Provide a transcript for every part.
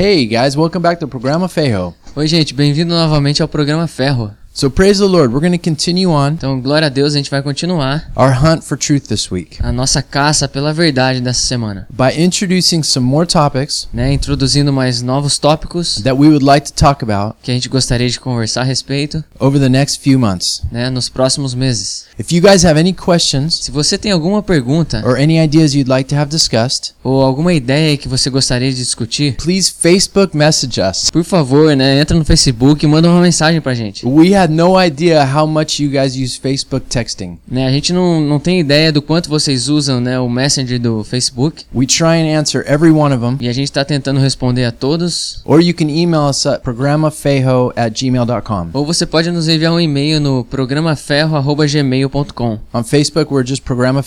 Hey guys, welcome back to Programa Fejo. Oi, gente, bem-vindo novamente ao programa Ferro. So praise the Lord. We're going to continue on Então, glória a Deus, a gente vai continuar our hunt for truth this week a nossa caça pela verdade dessa semana, by introducing some more topics né? Introduzindo mais novos tópicos that we would like to talk about que a gente gostaria de conversar a respeito, over the next few months. né? Nos próximos meses. If you guys have any questions Se você tem alguma pergunta or any ideas you'd like to have discussed, ou alguma ideia que você gostaria de discutir, please Facebook message us. por favor, né? Entra no Facebook e manda uma mensagem pra gente. We had no idea how much you guys use Facebook texting. Né? A gente não, não tem ideia do quanto vocês usam, né? O Messenger do Facebook We try and answer every one of them. e a gente tá tentando responder a todos. Or you can email us at programafejo at gmail.com. Ou você pode nos enviar um e-mail no programaferro@gmail.com. On Facebook, we're just Programa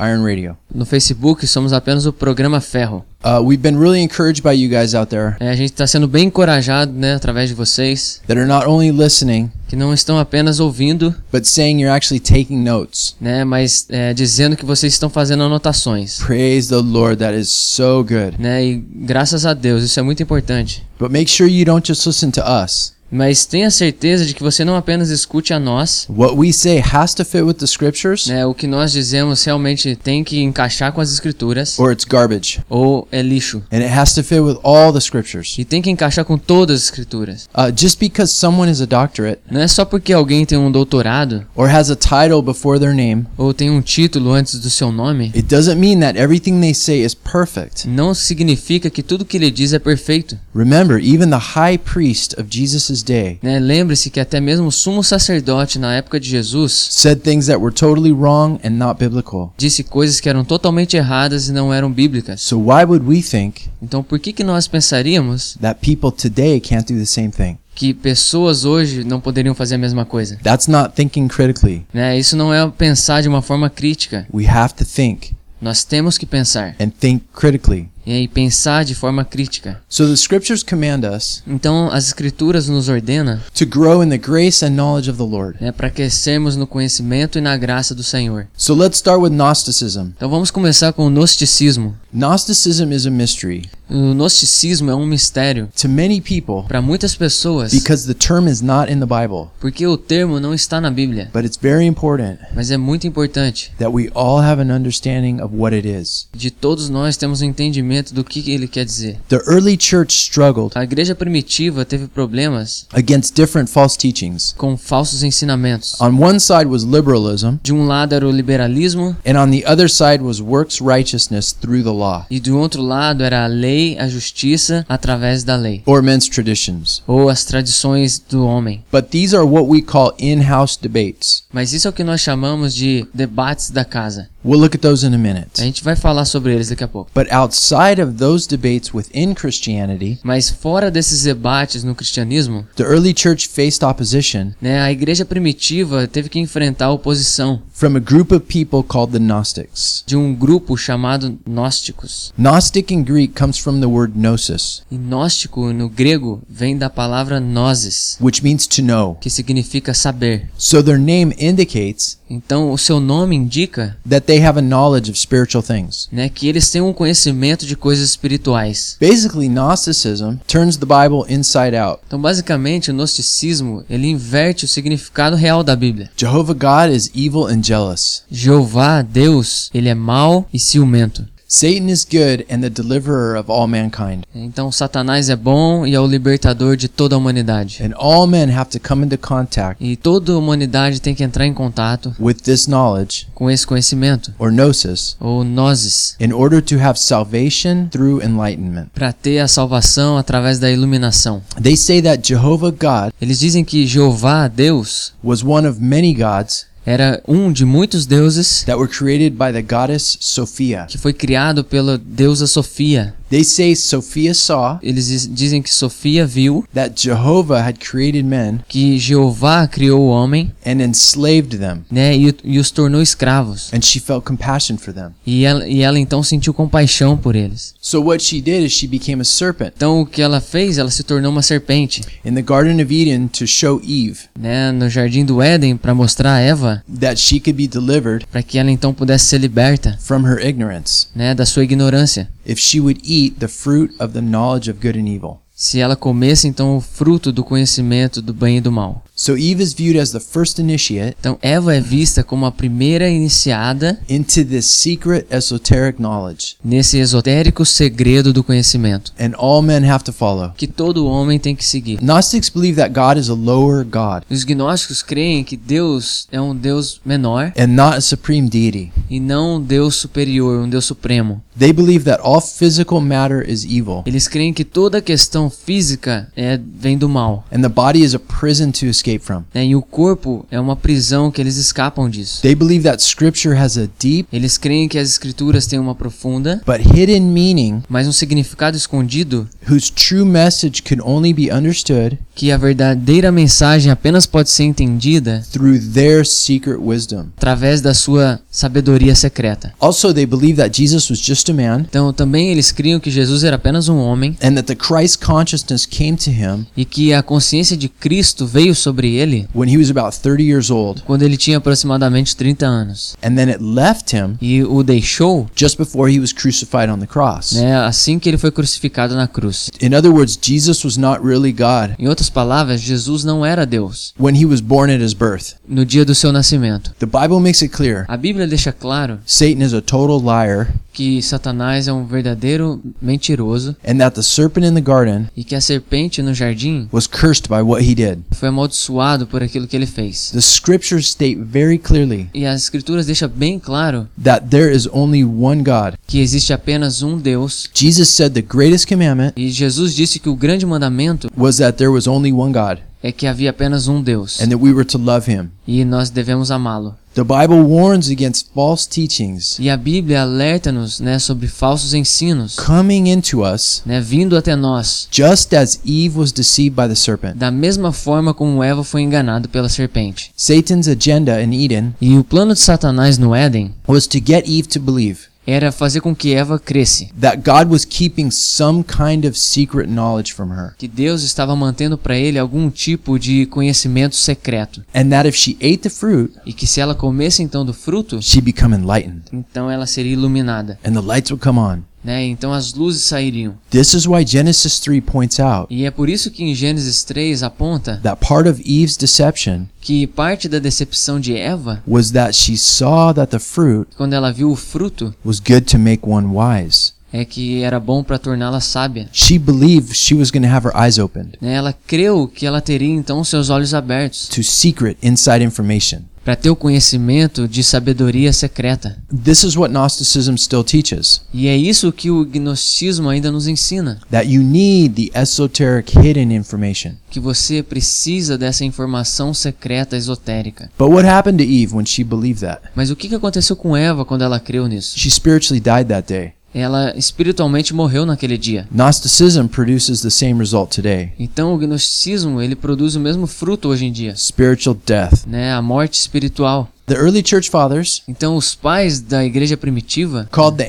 Iron Radio. No Facebook somos apenas o Programa Ferro. Uh, we've been really encouraged by you guys out there É, a gente está sendo bem encorajado, né, através de vocês, that are not only listening, que não estão apenas ouvindo, but saying you're actually taking notes. né, mas é, dizendo que vocês estão fazendo anotações, Praise the Lord, that is so good. né, e graças a Deus, isso é muito importante. But make sure you don't just listen to us. Mas tenha certeza de que você não apenas escute a nós, What we say has to fit with the scriptures, né, o que nós dizemos realmente tem que encaixar com as escrituras, or it's garbage. ou é lixo. And it has to fit with all the scriptures. E tem que encaixar com todas as escrituras. Uh, just because someone is a doctorate Não é só porque alguém tem um doutorado, or has a title before their name, ou tem um título antes do seu nome, it doesn't mean that everything they say is perfect. não significa que tudo que ele diz é perfeito. Remember, even the high priest of Jesus' day Né? Lembre-se que até mesmo o sumo sacerdote na época de Jesus said things that were totally wrong and not biblical. disse coisas que eram totalmente erradas e não eram bíblicas. So why would we think Então por que, que nós pensaríamos that people today can't do the same thing? que pessoas hoje não poderiam fazer a mesma coisa? That's not thinking critically. Né? Isso não é pensar de uma forma crítica. We have to think Nós temos que pensar and think critically. E aí pensar de forma crítica. So the scriptures command us Então as escrituras nos ordena to grow in the grace and knowledge of the Lord. né, para crescermos no conhecimento e na graça do Senhor. So let's start with Gnosticism. Então vamos começar com o gnosticismo. Gnosticism is a mystery O gnosticismo é um mistério to many people para muitas pessoas. because the term is not in the Bible. Porque o termo não está na Bíblia, But it's very important mas é muito importante. that we all have an understanding of what it is. De todos nós temos um entendimento do que ele quer dizer. The early church struggled A igreja primitiva teve problemas against different false teachings. com falsos ensinamentos. On one side was liberalism, De um lado era o liberalismo and on the other side was works righteousness through the law e do outro lado era a lei, a justiça através da lei, or men's traditions. ou as tradições do homem. But these are what we call in-house debates. Mas isso é o que nós chamamos de debates da casa. We'll look at those in a A minute. gente vai falar sobre eles daqui a pouco. But outside of those debates within Christianity, Mas fora desses debates no cristianismo, the early church faced opposition né, a igreja primitiva teve que enfrentar a oposição from a group of people called the Gnostics. de um grupo chamado gnósticos. Gnostic in Greek comes from the word gnosis, E gnóstico no grego vem da palavra gnosis, which means to know. que significa saber. So their name indicates Então o seu nome indica that they have a knowledge of spiritual things. né, que eles têm um conhecimento de coisas espirituais. Basically, Gnosticism turns the Bible inside out. Então basicamente o gnosticismo ele inverte o significado real da Bíblia. Jehovah God is evil and jealous. Jeová, Deus, ele é mau e ciumento. Satan is good and the deliverer of all mankind. Então Satanás é bom e é o libertador de toda a humanidade. And all men have to come into contact E toda a humanidade tem que entrar em contato with this knowledge com esse conhecimento, or gnosis ou nozes, in order to have salvation through enlightenment. para ter a salvação através da iluminação. They say that Jehovah God Eles dizem que Jeová, Deus, was one of many gods era um de muitos deuses that were created by the goddess Sophia. que foi criado pela deusa Sofia. They say Sophia saw Eles diz- dizem que Sofia viu that Jehovah had created men que Jeová criou o homem, and enslaved them, né, e, e os tornou escravos. and she felt compassion for them. E ela, e ela então sentiu compaixão por eles. So what she did is she became a serpent Então o que ela fez? Ela se tornou uma serpente, in the Garden of Eden to show Eve né, no jardim do Éden para mostrar a Eva, that she could be delivered para que ela então pudesse ser liberta, from her ignorance. né, da sua ignorância. If she would eat the fruit of the knowledge of good and evil. se ela comesse então o fruto do conhecimento do bem e do mal. So Eve is viewed as the first initiate Então Eva é vista como a primeira iniciada into this secret esoteric knowledge, nesse esotérico segredo do conhecimento and all men have to follow. que todo homem tem que seguir. Gnostics believe that God is a lower God Os gnósticos creem que Deus é um Deus menor and not a supreme deity. e não um Deus superior, um Deus supremo. They believe that all physical matter is evil, Eles creem que toda questão física é, vem do mal. and the body is a prison to escape from. né? E o corpo é uma prisão que eles escapam disso. They believe that scripture has a deep Eles creem que as escrituras têm uma profunda, but hidden meaning mas um significado escondido whose true message can only be understood que a verdadeira mensagem apenas pode ser entendida through their secret wisdom. através da sua sabedoria secreta. Also, they believe that Jesus was just a man Então, também eles criam que Jesus era apenas um homem and that the Christ consciousness came to him e que a consciência de Cristo veio sobre ele when he was about 30 years old, quando ele tinha aproximadamente 30 anos and then it left him e o deixou just before he was crucified on the cross. né, assim que ele foi crucificado na cruz. In other words, Jesus was not really God Em outras palavras, Jesus não era Deus when he was born at his birth. no dia do seu nascimento. The Bible makes it clear A Bíblia deixa claro Satan is a total liar que Satanás é um verdadeiro mentiroso and that the serpent in the garden e que a serpente no jardim was cursed by what he did. foi amaldiçoado por aquilo que ele fez. The scriptures state very clearly E as escrituras deixam bem claro that there is only one God. que existe apenas um Deus. Jesus said the greatest commandment E Jesus disse que o grande mandamento was that there was only one God é que havia apenas um Deus and that we were to love him. e nós devemos amá-lo. The Bible warns against false teachings E a Bíblia alerta-nos, né, sobre falsos ensinos, coming into us né, vindo até nós, just as Eve was deceived by the serpent. da mesma forma como Eva foi enganado pela serpente. Satan's agenda in Eden E o plano de Satanás no Éden was to get Eve to believe era fazer com que Eva cresce, that God was keeping some kind of secret knowledge from her, que Deus estava mantendo para ele algum tipo de conhecimento secreto, and that if she ate the fruit, e que se ela comesse então do fruto, she'd become enlightened, então ela seria iluminada, and the lights would come on. Né? Então as luzes sairiam. This is why Genesis 3 points out E é por isso que em Gênesis 3 aponta that part of Eve's deception que parte da decepção de Eva, was that she saw that the fruit quando ela viu o fruto, was good to make one wise. é que era bom para torná-la sábia. She believed she was going to have her eyes opened Né? Ela creu que ela teria então seus olhos abertos to secret inside information. Para ter o conhecimento de sabedoria secreta. This is what Gnosticism still teaches E é isso que o gnosticismo ainda nos ensina, that you need the esoteric hidden information. que você precisa dessa informação secreta esotérica. But what happened to Eve when she believed that? Mas o que aconteceu com Eva quando ela creu nisso? She spiritually died that day. Ela espiritualmente morreu naquele dia. Gnosticism produces the same result today Então o gnosticismo ele produz o mesmo fruto hoje em dia, spiritual death. né? A morte espiritual. The early church fathers, Então os pais da igreja primitiva, called the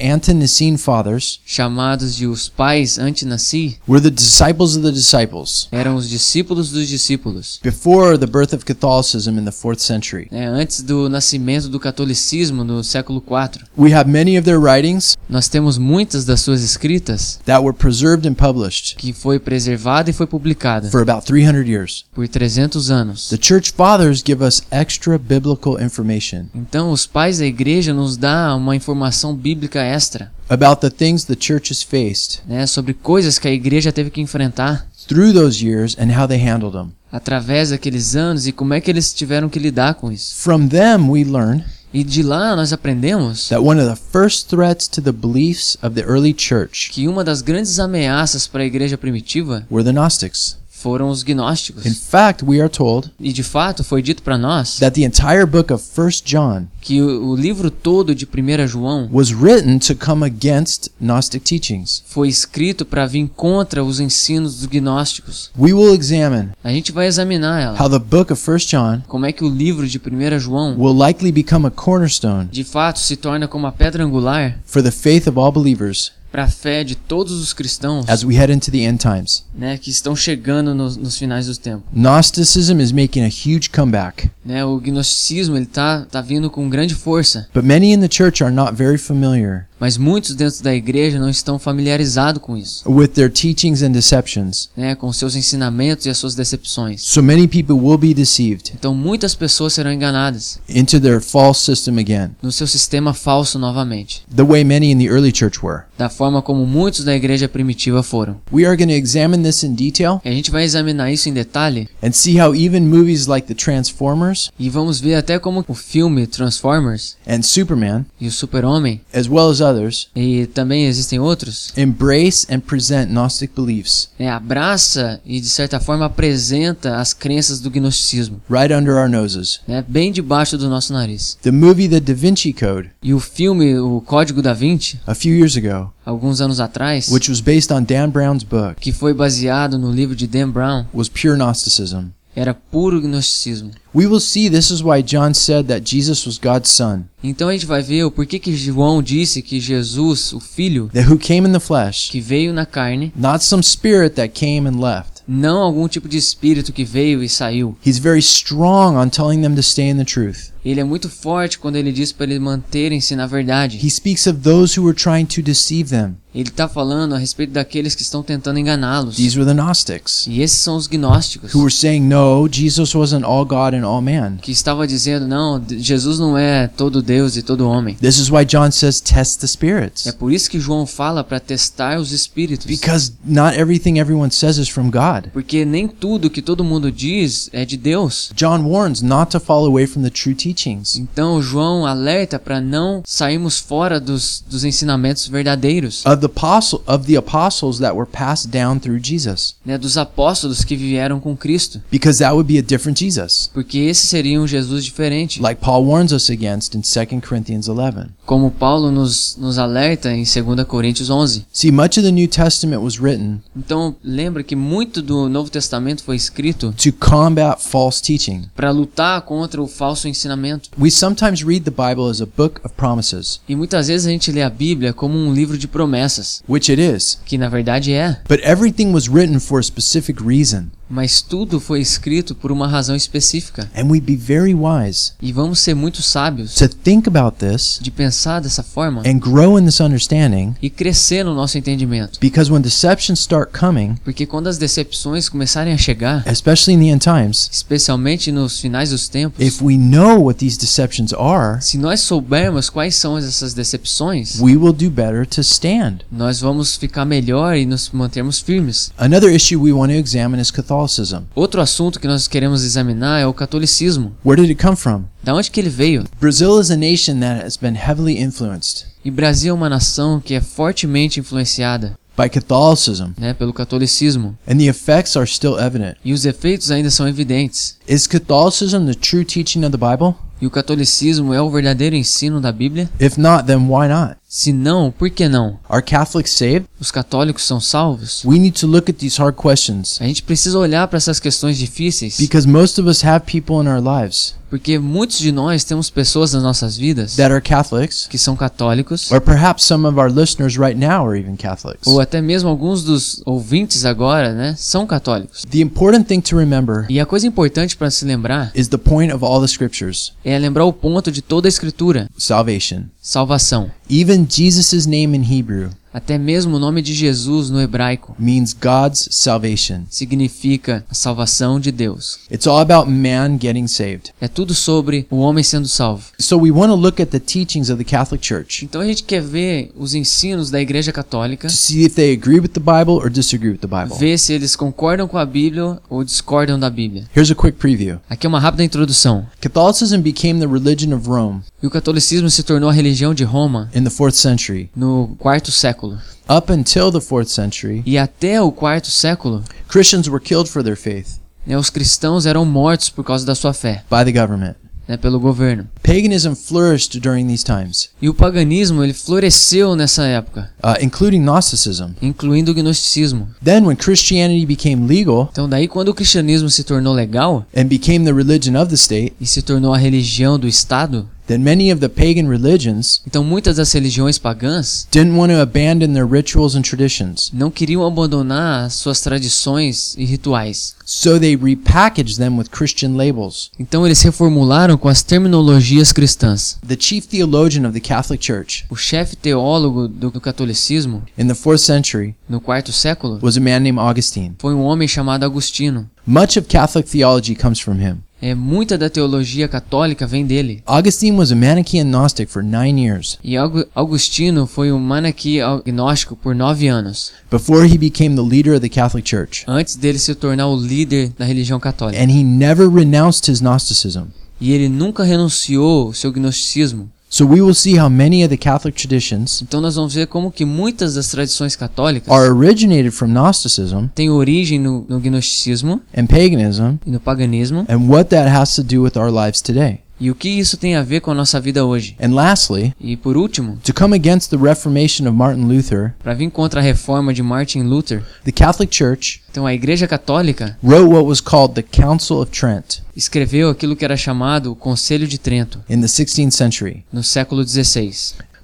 fathers, chamados de os pais anti-nasci, were the disciples of the disciples eram os discípulos dos discípulos. before the birth of Catholicism in the 4th century. né? Antes do nascimento do catolicismo no século IV, We have many of their writings nós temos muitas das suas escritas that were preserved and published que foi preservada e foi publicada for about 300 years. por 300 anos. The church fathers give us extra biblical information Então os pais da igreja nos dá uma informação bíblica extra, about the things the church has faced né, sobre coisas que a igreja teve que enfrentar through those years and how they handled them. através daqueles anos e como é que eles tiveram que lidar com isso. From them, we learn E de lá nós aprendemos that one of the first threats to the beliefs of the early church que uma das grandes ameaças para a igreja primitiva were the Gnostics. Foram os gnósticos. In fact, we are told E de fato foi dito para nós that the entire book of 1 John que o, o livro todo de 1 João was written to come against Gnostic teachings. foi escrito para vir contra os ensinos dos gnósticos. We will examine A gente vai examinar ela. how the book of 1 John Como é que o livro de 1 João will likely become a cornerstone de fato se torna como a pedra angular for the faith of all believers para a fé de todos os cristãos as we head into the end times. né, que estão chegando nos, nos finais dos tempos. Gnosticism is making a huge comeback, Né, o gnosticismo ele tá, tá vindo com grande força, but many in the church are not very familiar Mas muitos dentro da igreja não estão familiarizados com isso, with their teachings and deceptions. né, com seus ensinamentos e as suas decepções. So many people will be deceived Então muitas pessoas serão enganadas into their false system again, no seu sistema falso novamente, the way many in the early church were. da forma como muitos da igreja primitiva foram. We are going to examine this in detail E a gente vai examinar isso em detalhe and see how even movies like The Transformers e vamos ver até como o filme Transformers and Superman, e o Super-Homem as well as others, e também existem outros, embrace and present Gnostic beliefs né, abraça e de certa forma apresenta as crenças do gnosticismo, right under our noses. né, bem debaixo do nosso nariz. The movie The Da Vinci Code, E o filme O Código da Vinci, a few years ago, alguns anos atrás, which was based on Dan Brown's book, que foi baseado no livro de Dan Brown, was pure Gnosticism. Era puro gnosticismo. We will see this is why John said that Jesus was God's son, Então a gente vai ver o porquê que João disse que Jesus, o Filho, that who came in the flesh, que veio na carne, not some spirit that came and left. não algum tipo de espírito que veio e saiu. He's very strong on telling them to stay in the truth. Ele é muito forte quando ele diz para eles manterem-se na verdade. He speaks of those who were trying to deceive them. Ele está falando a respeito daqueles que estão tentando enganá-los. These were the Gnostics, E esses são os gnósticos, who were saying, no, Jesus wasn't all God and all man. que estava dizendo, não, Jesus não é todo Deus e todo homem. This is why John says, test the spirits. É por isso que João fala para testar os espíritos. Because not everything everyone says is from God. Porque nem tudo que todo mundo diz é de Deus. John warns not to fall away from the true teachings. Então João alerta para não sairmos fora dos, dos ensinamentos verdadeiros, Of the apostle of the apostles that were passed down through Jesus. né, dos apóstolos que vieram com Cristo, Because that would be a different Jesus. porque esse seria um Jesus diferente, Like Paul warns us against in 2 Corinthians 11. como Paulo nos, nos alerta em 2 Coríntios 11. See, much of the New Testament was written Então lembra que muito do Novo Testamento foi escrito to combat false teaching. para lutar contra o falso ensinamento. We sometimes read the Bible as a book of promises, E muitas vezes a gente lê a Bíblia como um livro de promessas, which it is. que na verdade é, But everything was written for a specific reason. Mas tudo foi escrito por uma razão específica. And be very wise E vamos ser muito sábios to think about this de pensar dessa forma and grow in this understanding e crescer no nosso entendimento. because when deceptions start coming, Porque quando as decepções começarem a chegar, especially in the end times, especialmente nos finais dos tempos, if we know what these deceptions are, se nós soubermos quais são essas decepções, we will do better to stand. nós vamos ficar melhor e nos mantermos firmes. Another issue we want to examine is Catholicism. Outro assunto que nós queremos examinar é o catolicismo. Where did it come from? Da onde que ele veio? Brazil is a nation that has been heavily influenced E Brasil é uma nação que é fortemente influenciada by Catholicism, né, pelo catolicismo. and the effects are still evident. E os efeitos ainda são evidentes. Is Catholicism the true teaching of the Bible? E o catolicismo é o verdadeiro ensino da Bíblia? If not, then why not? Se não, por que não? Are Catholics saved? Os católicos são salvos? We need to look at these hard questions A gente precisa olhar para essas questões difíceis, because most of us have people in our lives porque muitos de nós temos pessoas nas nossas vidas that are Catholics, que são católicos, or perhaps some of our listeners right now are even Catholics. ou até mesmo alguns dos ouvintes agora, né, são católicos. The important thing to remember E a coisa importante para se lembrar is the point of all the scriptures é lembrar o ponto de toda a escritura, salvation. Salvação. Even Jesus' name in Hebrew Até mesmo o nome de Jesus no hebraico means God's salvation. significa a salvação de Deus. It's all about man getting saved. É tudo sobre o homem sendo salvo. So we want to look at the teachings of the Catholic Church Então a gente quer ver os ensinos da Igreja Católica, to see if they agree with the Bible or disagree with the Bible. ver se eles concordam com a Bíblia ou discordam da Bíblia. Here's a quick preview. Aqui é uma rápida introdução. Catholicism became the religion of Rome E o catolicismo se tornou a religião de Roma in the 4th century. no quarto século. Up until the 4th century, E até o quarto século, Christians were killed for their faith né, os cristãos eram mortos por causa da sua fé, by the government. né, pelo governo. Paganism flourished during these times, E o paganismo ele floresceu nessa época, uh, including Gnosticism. incluindo o gnosticismo. Then, when Christianity became legal Então daí quando o cristianismo se tornou legal and became the religion of the state, e se tornou a religião do Estado, that many of the pagan religions Então muitas das religiões pagãs didn't want to abandon their rituals and traditions, não queriam abandonar suas tradições e rituais. so they repackaged them with Christian labels. Então eles reformularam com as terminologias cristãs. The chief theologian of the Catholic Church O chefe teólogo do, do catolicismo, in the 4th century no quarto século, was a man named Augustine. foi um homem chamado Agostinho. Much of Catholic theology comes from him. É, muita da teologia católica vem dele. Augustine was a Manichaean Gnostic for nine years E Augu- Augustino foi um maniqui agnóstico por nove anos, before he became the leader of the Catholic Church. antes dele se tornar o líder da religião católica. And he never renounced his Gnosticism. E ele nunca renunciou ao seu gnosticismo. So we will see how many of the Catholic traditions Então nós vamos ver como que muitas das tradições católicas are originated from Gnosticism têm origem no, no gnosticismo and paganism e no paganismo. and what that has to do with our lives today. E o que isso tem a ver com a nossa vida hoje? And lastly, E por último, to come against the Reformation of Martin Luther, para vir contra a reforma de Martin Luther, the Catholic Church então a Igreja Católica wrote what was called the Council of Trent escreveu aquilo que era chamado o Conselho de Trento in the 16th century. no século XVI.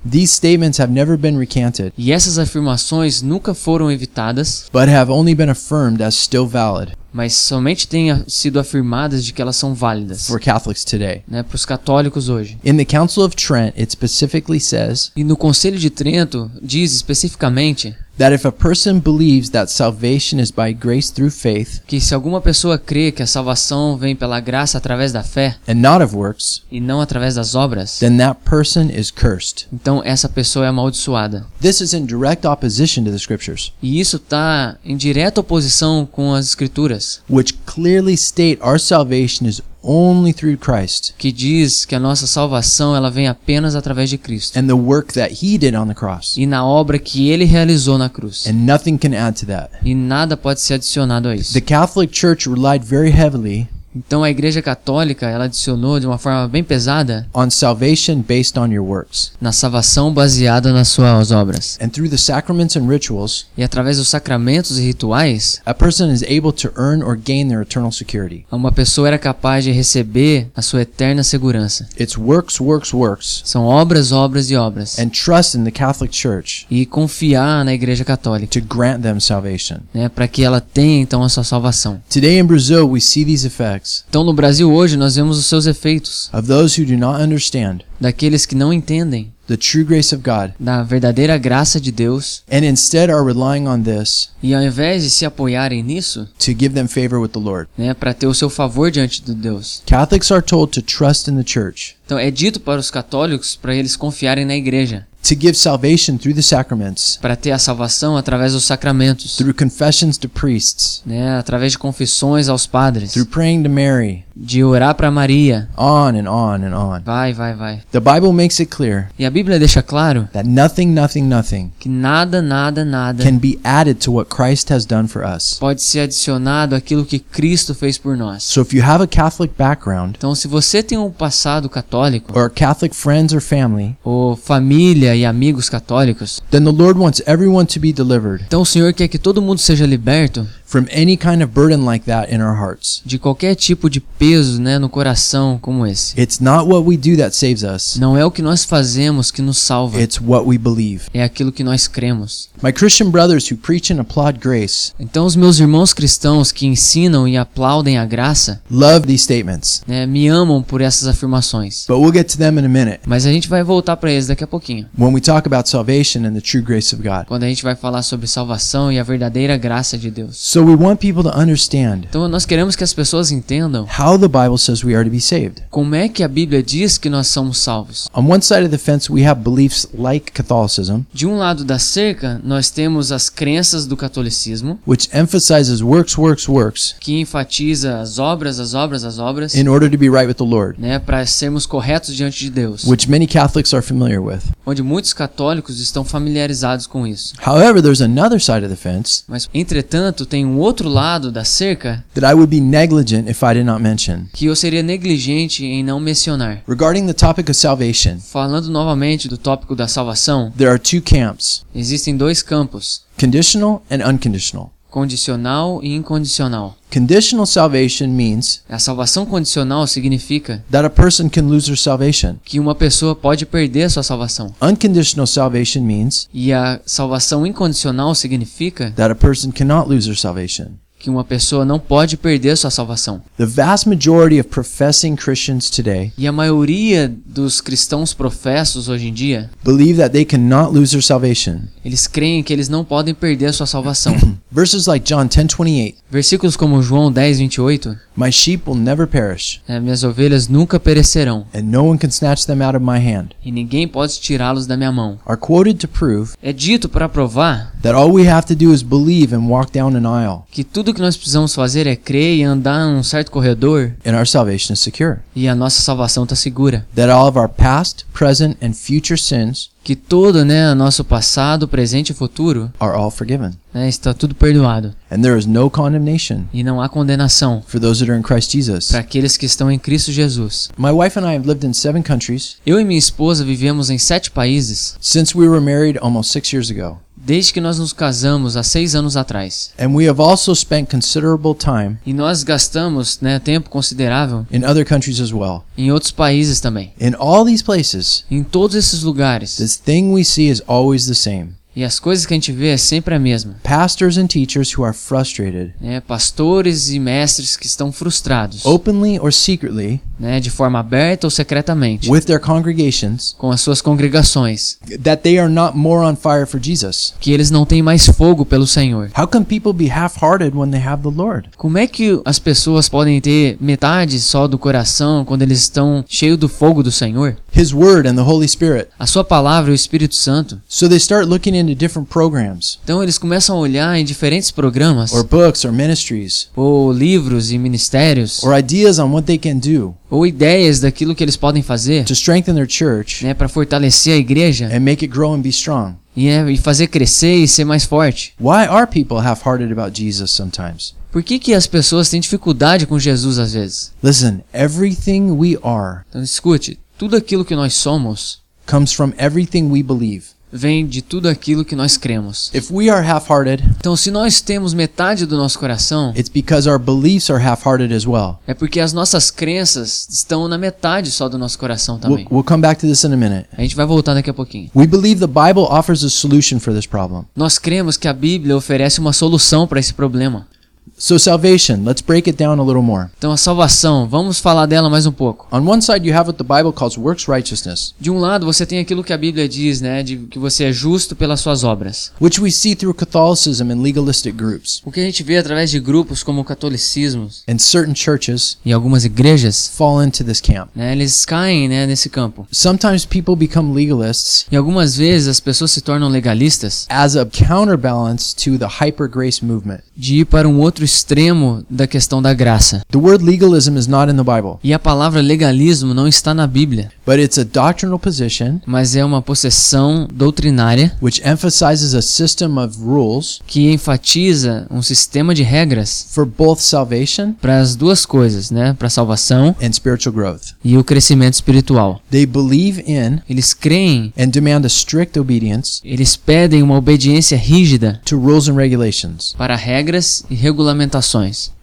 These statements have never been recanted, E essas afirmações nunca foram evitadas, but have only been affirmed as still valid mas somente têm a- sido afirmadas de que elas são válidas for Catholics today. né, para os católicos hoje. In the Council of Trent, it specifically says E no Conselho de Trento diz especificamente that if a person believes that salvation is by grace through faith que se alguma pessoa crê que a salvação vem pela graça através da fé and not of works, e não através das obras, then that person is cursed. então essa pessoa é amaldiçoada. This is in direct opposition to the scriptures, E isso está em direta oposição com as escrituras, which clearly state our salvation is only through Christ que diz que a nossa salvação ela vem apenas através de Cristo and the work that he did on the cross. e na obra que ele realizou na cruz. And nothing can add to that. E nada pode ser adicionado a isso. The Catholic Church relied very heavily Então a Igreja Católica ela adicionou de uma forma bem pesada on salvation based on your works. na salvação baseada nas suas obras. And through the sacraments and rituals, E através dos sacramentos e rituais, a person is able to earn or gain their eternal security. uma pessoa era capaz de receber a sua eterna segurança. It's works, works, works, São obras, obras e obras. and trust in the Catholic Church E confiar na Igreja Católica, to grant them salvation. né, para que ela tenha então a sua salvação. Today in Brazil, we see these effects Então no Brasil hoje nós vemos os seus efeitos. Of those who do not understand daqueles que não entendem the true grace of God. da verdadeira graça de Deus. And instead are relying on this e ao invés de se apoiarem nisso, to give them favor with the Lord. né, para ter o seu favor diante de Deus. Catholics are told to trust in the church, Então é dito para os católicos para eles confiarem na igreja, to give salvation through the sacraments, para ter a salvação através dos sacramentos, through confessions to priests, né, através de confissões aos padres, through praying to Mary, de orar para Maria. on and on and on. Vai, vai, vai. The Bible makes it clear E a Bíblia deixa claro that nothing, nothing, nothing que nada, nada, nada can be added to what Christ has done for us. pode ser adicionado àquilo que Cristo fez por nós. So if you have a Catholic background, Então, se você tem um passado católico, or Catholic friends or family, ou família e amigos católicos, then the Lord wants everyone to be delivered. então o Senhor quer que todo mundo seja liberto from any kind of burden like that in our hearts. de qualquer tipo de peso né, no coração como esse. It's not what we do that saves us, Não é o que nós fazemos que nos salva, it's what we believe. é aquilo que nós cremos. My Christian brothers who preach and applaud grace Então, os meus irmãos cristãos que ensinam e aplaudem a graça love these statements, né, me amam por essas afirmações. but we'll get to them in a minute Mas a gente vai voltar para eles daqui a pouquinho, when we talk about salvation and the true grace of God. quando a gente vai falar sobre salvação e a verdadeira graça de Deus. So we want people to understand Então, nós queremos que as pessoas entendam how the Bible says we are to be saved. como é que a Bíblia diz que nós somos salvos. On one side of the fence, we have beliefs like Catholicism, De um lado da cerca, nós temos as crenças do catolicismo, which emphasizes works, works, works que enfatiza as obras, as obras, as obras, in order to be right with the Lord, né, para sermos corretos diante de Deus. which many Catholics are familiar with. Onde muitos católicos estão familiarizados com isso. However, there's another side of the fence Mas, entretanto, tem um outro lado da cerca that I would be negligent if I did not mention. que eu seria negligente em não mencionar. Regarding the topic of salvation, Falando novamente do tópico da salvação, there are two camps existem dois campos: conditional and unconditional. Condicional e incondicional. Conditional salvation means A salvação condicional significa that a person can lose their salvation. que uma pessoa pode perder sua salvação. Unconditional salvation means E a salvação incondicional significa that a person cannot lose their salvation. Que uma pessoa não pode perder sua salvação. The vast majority of professing Christians today E a maioria dos cristãos professos hoje em dia, believe that they cannot lose their salvation. eles creem que eles não podem perder sua salvação. Verses like John 10:28, Versículos como João 10, 28, "My sheep will never perish, é, minhas ovelhas nunca perecerão, and no one can snatch them out of my hand," e ninguém pode tirá-los da minha mão. are quoted to prove É dito para provar that all we have to do is believe and walk down an aisle, que tudo que nós precisamos fazer é crer e andar num certo corredor and our salvation is secure. e a nossa salvação está segura. That all of our past, present, and future sins Que todo, né, nosso passado, presente e futuro, are all forgiven, né, está tudo perdoado and there is no condemnation e não há condenação for those that are in Christ Jesus. para aqueles que estão em Cristo Jesus. My wife and I have lived in seven countries Eu e minha esposa vivemos em sete países since we were married almost six years ago. Desde que nós nos casamos há seis anos atrás. And we have also spent considerable time E nós gastamos né, tempo considerável in other countries as well. em outros países também. In all these places, Em todos esses lugares. this thing we see is always the same. E as coisas que a gente vê é sempre a mesma. Pastors and teachers who are frustrated, Né? Pastores e mestres que estão frustrados, openly or secretly, né? de forma aberta ou secretamente, with their congregations, com as suas congregações, that they are not more on fire for Jesus. que eles não têm mais fogo pelo Senhor. How can people be half hearted when they have the Lord? Como é que as pessoas podem ter metade só do coração quando eles estão cheios do fogo do Senhor? His Word and the Holy Spirit. A sua palavra e o Espírito Santo. So they start looking into different programs, Então eles começam a olhar em diferentes programas, or books, or ministries, ou livros e ministérios, or ideas on what they can do ou ideias daquilo que eles podem fazer, to strengthen their church né, para fortalecer a igreja and make it grow and be strong. e, né, e fazer crescer e ser mais forte. Why are people half hearted about Jesus sometimes? Por que, que as pessoas têm dificuldade com Jesus às vezes? Listen, everything we are Então escute, tudo aquilo que nós somos comes from everything we believe. Vem de tudo aquilo que nós cremos. If we are half hearted, Então se nós temos metade do nosso coração, it's because our beliefs are half hearted as well. é porque as nossas crenças estão na metade só do nosso coração We'll, também. we'll come back to this in a minute. A gente vai voltar daqui a pouquinho. We believe the Bible offers a solution for this problem. Nós cremos que a Bíblia oferece uma solução para esse problema. So, salvation, let's break it down a little more. Então a salvação, vamos falar dela mais um pouco. On one side, you have what the Bible calls works righteousness, De um lado, você tem aquilo que a Bíblia diz, né, de que você é justo pelas suas obras. which we see through Catholicism and legalistic groups. O que a gente vê através de grupos como o catolicismo And certain churches e algumas igrejas, fall into this camp. né, eles caem, né, nesse campo. Sometimes people become legalists E algumas vezes as pessoas se tornam legalistas as a counterbalance to the hyper grace movement. de ir para um outro extremo da questão da graça. The word legalism is not in the Bible, E a palavra legalismo não está na Bíblia, but it's a doctrinal position mas é uma possessão doutrinária which emphasizes a system of rules que enfatiza um sistema de regras for both salvation para as duas coisas, né, para salvação and spiritual growth. e o crescimento espiritual. They believe in Eles creem, and demand a strict obedience eles pedem uma obediência rígida to rules and regulations. para regras e regulamentações.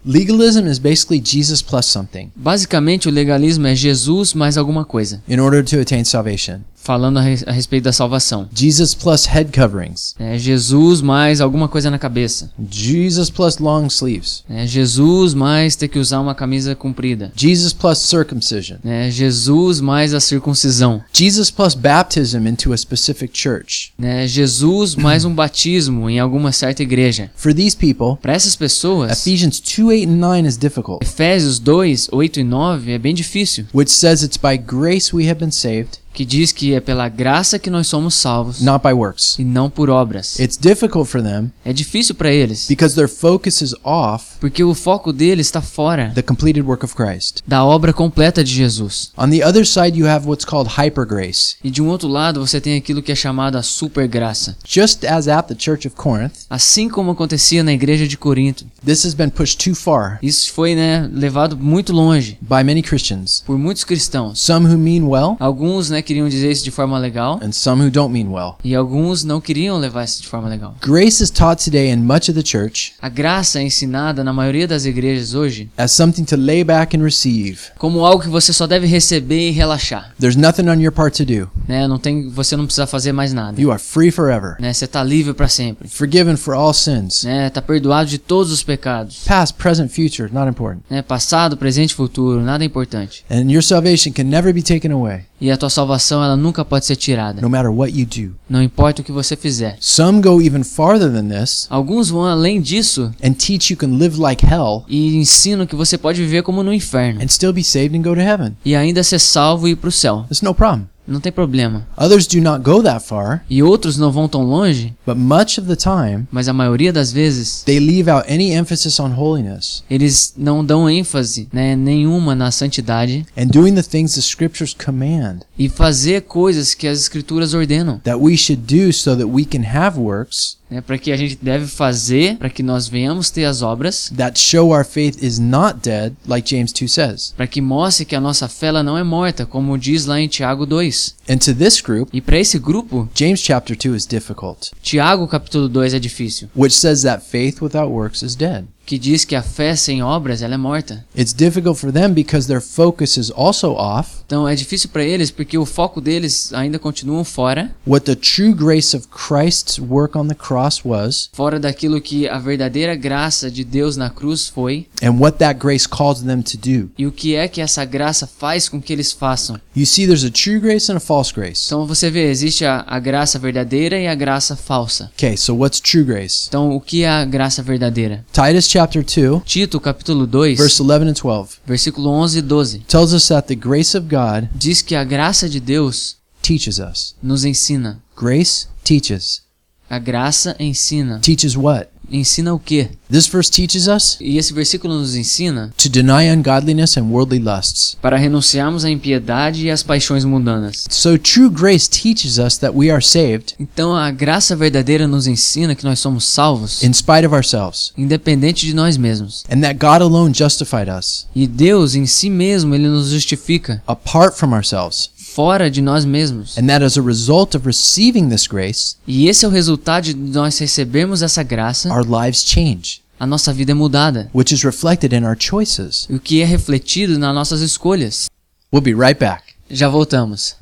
Legalism is basically Jesus plus something. Basicamente, o legalismo é Jesus mais alguma coisa, in order to attain salvation. Falando a, res- a respeito da salvação. Jesus plus head coverings. É Jesus mais alguma coisa na cabeça. Jesus plus long sleeves. É Jesus mais ter que usar uma camisa comprida. Jesus plus circumcision. É Jesus mais a circuncisão. Jesus plus baptism into a specific church. É Jesus mais um batismo em alguma certa igreja. For these people, Para essas pessoas, Ephesians 2 8 and 9 is difficult, Efésios 2, 8 e 9 é bem difícil. which says it's by grace we have been saved, Que diz que é pela graça que nós somos salvos not by works. e não por obras. It's difficult for them É difícil para eles, because their focus is off porque o foco deles está fora the completed work of Christ. da obra completa de Jesus. On the other side, you have what's called hyper grace. E de um outro lado, você tem aquilo que é chamado a super graça. Just as at the Church of Corinth, Assim como acontecia na igreja de Corinto. this has been pushed too far Isso foi, né, levado muito longe by many Christians. por muitos cristãos. Some who mean well, Alguns, né, queriam dizer isso de forma legal and some who don't mean well. e alguns não queriam levar isso de forma legal. Grace is taught today in much of the church A graça é ensinada na maioria das igrejas hoje as something to lay back and receive. como algo que você só deve receber e relaxar, There's nothing on your part to do. né? Não tem, você não precisa fazer mais nada, You are free forever, né? Você tá livre para sempre, forgiven for all sins. né? Tá perdoado de todos os pecados, Past, present, future, not important. né? Passado, presente, futuro, nada é importante. And your salvation can never be taken away, E a tua salvação ela nunca pode ser tirada, no matter what you do. não importa o que você fizer. Some go even farther than this Alguns vão além disso and teach you can live like hell e ensinam que você pode viver como no inferno and still be saved and go to heaven. e ainda ser salvo e ir pro céu. There's no problem. Não tem problema. Others do not go that far, E outros não vão tão longe, but much of the time, mas a maioria das vezes they leave out any emphasis on holiness eles não dão ênfase né, nenhuma na santidade and doing the things the scriptures command e fazer coisas que as escrituras ordenam, that we should do so that we can have works né, para que a gente deve fazer, para que nós venhamos ter as obras, that show our faith is not dead, like James 2 says. para que mostre que a nossa fé ela não é morta, como diz lá em Tiago 2. And to this group, E para esse grupo, James chapter 2 is difficult, Tiago capítulo 2 é difícil, which says that faith without works is dead. Que diz que a fé sem obras ela é morta. It's difficult for them because their focus is also off Então é difícil para eles porque o foco deles ainda continuam fora, what the true grace of Christ's work on the cross was fora daquilo que a verdadeira graça de Deus na cruz foi and what that grace calls them to do. e o que é que essa graça faz com que eles façam. You see, there's a true grace and a false grace. Então você vê, existe a, a graça verdadeira e a graça falsa. Okay, so what's true grace? Então o que é a graça verdadeira? Titus chapter 2, Tito capítulo 2, verse 11 and 12 versículo 11 e 12 tells us that the grace of God diz que a graça de Deus teaches us. nos ensina. Grace teaches. A graça ensina. Teaches what? Ensina o quê? This verse teaches us E esse versículo nos ensina to deny ungodliness and worldly lusts. para renunciarmos à impiedade e às paixões mundanas. So true grace teaches us that we are saved Então a graça verdadeira nos ensina que nós somos salvos, in spite of ourselves, independente de nós mesmos. and that God alone justified us E Deus em si mesmo, ele nos justifica apart from ourselves, fora de nós mesmos. and that as a result of receiving this grace, E esse é o resultado de nós recebermos essa graça, our lives change, a nossa vida é mudada, which is reflected in our choices. o que é refletido nas nossas escolhas. We'll be right back. Já voltamos.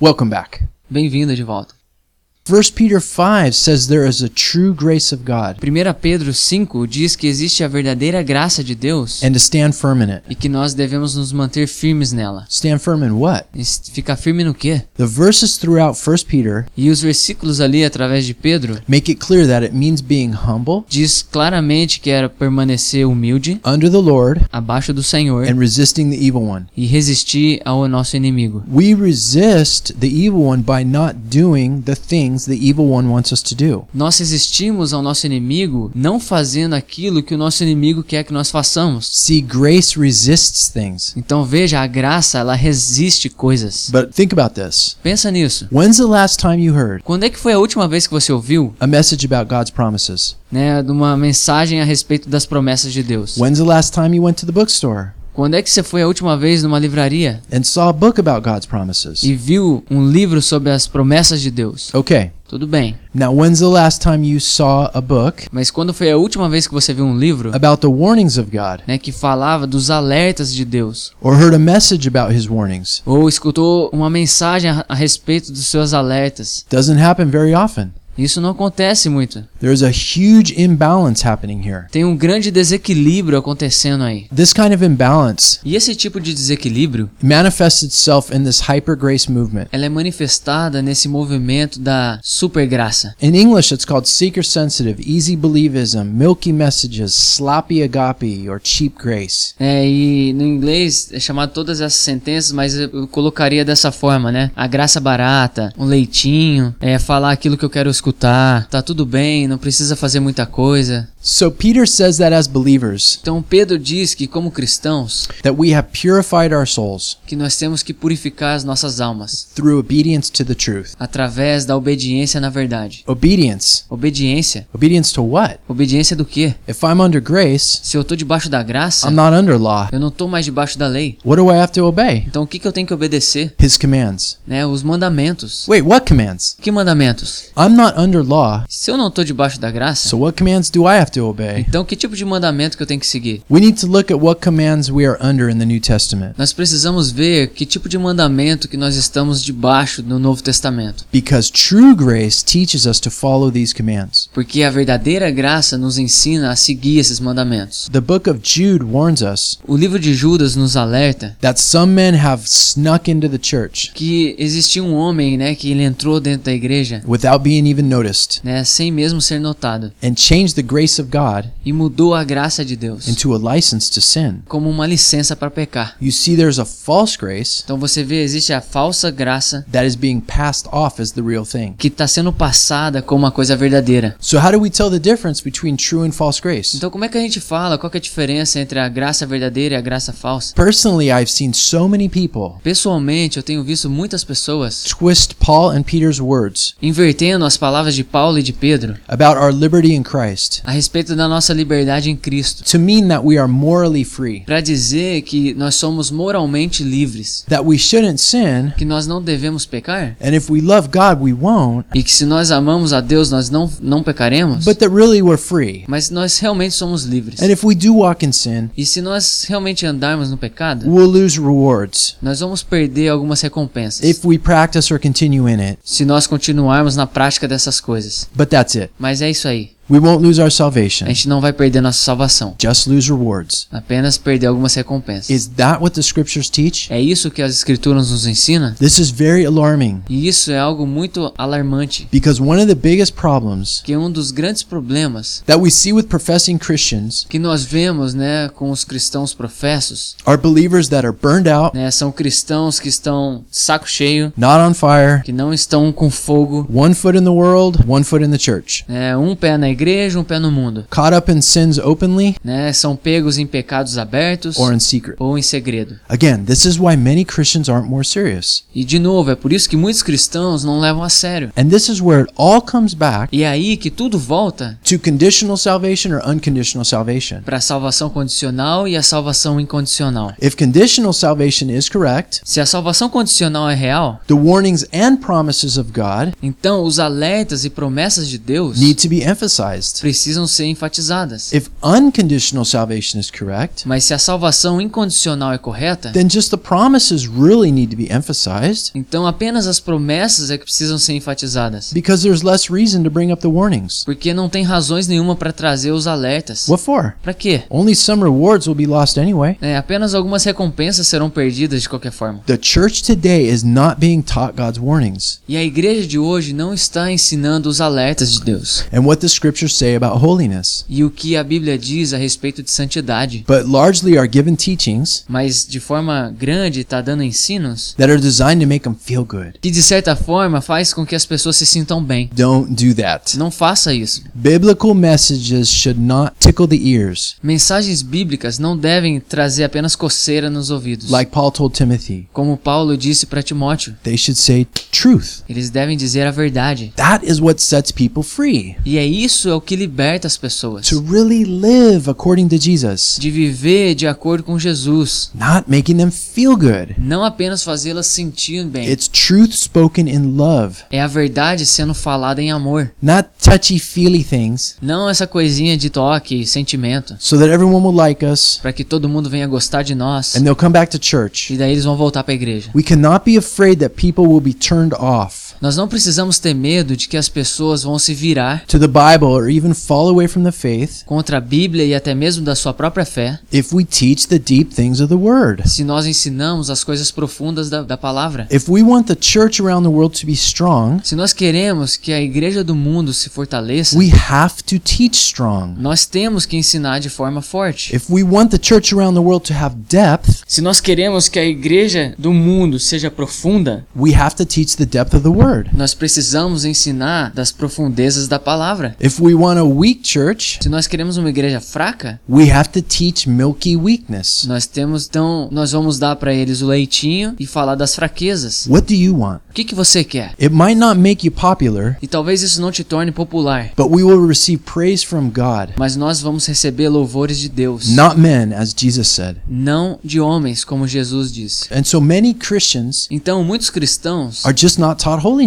Welcome back. Bem-vindo de volta. 1 Peter 5 says there is a true grace of God 1 Pedro 5 diz que existe a verdadeira graça de Deus and to stand firm in it. e que nós devemos nos manter firmes nela. Stand firm in what? E ficar firme no quê? The verses throughout 1 Peter E os versículos ali através de Pedro make it clear that it means being humble diz claramente que era permanecer humilde under the Lord abaixo do Senhor and resisting the evil one. e resistir ao nosso inimigo. We resist the evil one by not doing the things the evil one wants us to do. Nós resistimos ao nosso inimigo não fazendo aquilo que o nosso inimigo quer que nós façamos. See, grace resists things. Então veja, a graça ela resiste coisas. But think about this. Pensa nisso. When's the last time you heard Quando é que foi a última vez que você ouviu, a message about God's promises? né, de uma mensagem a respeito das promessas de Deus? When's the last time you went to the bookstore Quando é que você foi a última vez numa livraria and saw a book about God's promises? e viu um livro sobre as promessas de Deus? Okay. Tudo bem. Now, when's the last time you saw a book Mas quando foi a última vez que você viu um livro, about the warnings of God né, que falava dos alertas de Deus? or heard a message about his warnings? Ou escutou uma mensagem a, a respeito dos seus alertas? Doesn't happen very often. Isso não acontece muito. There's a huge imbalance happening here. Tem um grande desequilíbrio acontecendo aí. This kind of imbalance E esse tipo de desequilíbrio, manifests itself in this hyper grace movement. ela é manifestada nesse movimento da supergraça. In English, it's called seeker sensitive, easy believism, milky messages, sloppy agape, or cheap grace. É, e no inglês é chamado todas essas sentenças, mas eu colocaria dessa forma, né? A graça barata, um leitinho, é falar aquilo que eu quero escutar, tá tudo bem, não precisa fazer muita coisa. So Peter says that as believers Então Pedro diz que como cristãos, that we have purified our souls que nós temos que purificar as nossas almas through obedience to the truth. através da obediência na verdade. Obedience. Obediência? Obedience to what? Obediência do quê? If I'm under grace, Se eu tô debaixo da graça, I'm not under law. eu não tô mais debaixo da lei. What do I have to obey? Então o que, que eu tenho que obedecer? His commands. Né? Os mandamentos. Wait, what commands? Que mandamentos? I'm not under law, Se eu não tô debaixo da graça, so what commands do I have to obey? então que tipo de mandamento que eu tenho que seguir? We need to look at what commands we are under in the New Testament Nós precisamos ver que tipo de mandamento que nós estamos debaixo no Novo Testamento. because true grace teaches us to follow these commands. Porque a verdadeira graça nos ensina a seguir esses mandamentos. The book of Jude warns us O livro de Judas nos alerta that some men have snuck into the church que existia um homem, né, que ele entrou dentro da igreja, without being even noticed né, sem mesmo ser notado, and changed the grace of God e mudou a graça de Deus into a license to sin. como uma licença para pecar. You see, there's a false grace Então você vê, existe a falsa graça that is being passed off as the real thing. que está sendo passada como uma coisa verdadeira. So, how do we tell the difference between true and false grace? Então como é que a gente fala? Qual que é a diferença entre a graça verdadeira e a graça falsa? Personally, I've seen so many people Pessoalmente, eu tenho visto muitas pessoas twist Paul and Peter's words invertendo as palavras de Paulo e de Pedro about our liberty in Christ a respeito da nossa liberdade em Cristo, to mean that we are morally free, para dizer que nós somos moralmente livres, that we shouldn't sin, que nós não devemos pecar and if we love God, we won't, e que se nós amamos a Deus nós não não pecaremos, but that really we're free. mas nós realmente somos livres. And if we do walk in sin, E se nós realmente andarmos no pecado, we'll lose rewards. nós vamos perder algumas recompensas. If we practice or continue in it. se nós continuarmos na prática dessas coisas. But that's it. Mas é isso aí. We won't lose our A salvation, gente não vai perder nossa salvação, just lose rewards. apenas perder algumas recompensas. Is that what the scriptures teach? É isso que as escrituras nos ensinam? This is very alarming E isso é algo muito alarmante, because one of the biggest problems que um dos grandes problemas that we see with professing Christians que nós vemos, né, com os cristãos professos, are believers that are burned out, né, são cristãos que estão saco cheio, not on fire, que não estão com fogo, one foot in the world, one foot in the church, né, um pé na igreja, um pé no mundo, caught up in sins openly né, são pegos em pecados abertos or in secret. ou em segredo. Again, this is why many Christians aren't more serious. E de novo, é por isso que muitos cristãos não levam a sério. And this is where it all comes back E é aí que tudo volta to conditional salvation or unconditional salvation. para a salvação condicional e a salvação incondicional. If conditional salvation is correct, Se a salvação condicional é real, the warnings and promises of God então os alertas e promessas de Deus need to be emphasized. Precisam ser enfatizadas. If unconditional salvation is correct, Mas se a salvação incondicional é correta, then just the promises really need to be emphasized então apenas as promessas é que precisam ser enfatizadas. because there's less reason to bring up the warnings. Porque não tem razões nenhuma para trazer os alertas. What for? Para quê? Only some rewards will be lost anyway. É, apenas algumas recompensas serão perdidas de qualquer forma. The church today is not being taught God's warnings E a igreja de hoje não está ensinando os alertas de Deus. and what the scriptures say about holiness, E o que a Bíblia diz a respeito de santidade. but largely are given teachings Mas de forma grande está dando ensinos that are designed to make them feel good. que de certa forma faz com que as pessoas se sintam bem. Don't do that. Não faça isso. Biblical messages should not tickle the ears, Mensagens bíblicas não devem trazer apenas coceira nos ouvidos. like Paul told Timothy. Como Paulo disse para Timóteo, They should say truth. eles devem dizer a verdade. That is what sets people free. E é isso é o que liberta as pessoas. To really live according to Jesus, de viver de acordo com Jesus, not making them feel good. não apenas fazê-las sentir bem. It's truth spoken in love, É a verdade sendo falada em amor, not touchy feely things, não essa coisinha de toque e sentimento, so that everyone will like us. Para que todo mundo venha gostar de nós. And they'll come back to church. e daí eles vão voltar para a igreja. We cannot be afraid that people will be turned off Nós não precisamos ter medo de que as pessoas vão se virar to the Bible or even fall away from the faith contra a Bíblia e até mesmo da sua própria fé if we teach the deep things of the Word. se nós ensinamos as coisas profundas da, da palavra. If we want the church around the world to be strong, Se nós queremos que a igreja do mundo se fortaleça, we have to teach strong. nós temos que ensinar de forma forte. If we want the church around the world to have depth, Se nós queremos que a igreja do mundo seja profunda, we have to teach the depth of the Word. Word. Nós precisamos ensinar das profundezas da palavra. If we want a weak church, Se nós queremos uma igreja fraca, we have to teach milky weakness. nós temos então, nós vamos dar para eles o leitinho e falar das fraquezas. What do you want? O que que você quer? It might not make you popular, E talvez isso não te torne popular, but we will receive praise from God, mas nós vamos receber louvores de Deus, not men, as Jesus said. não de homens, como Jesus disse. And so many Christians Então, muitos cristãos are just not taught holiness.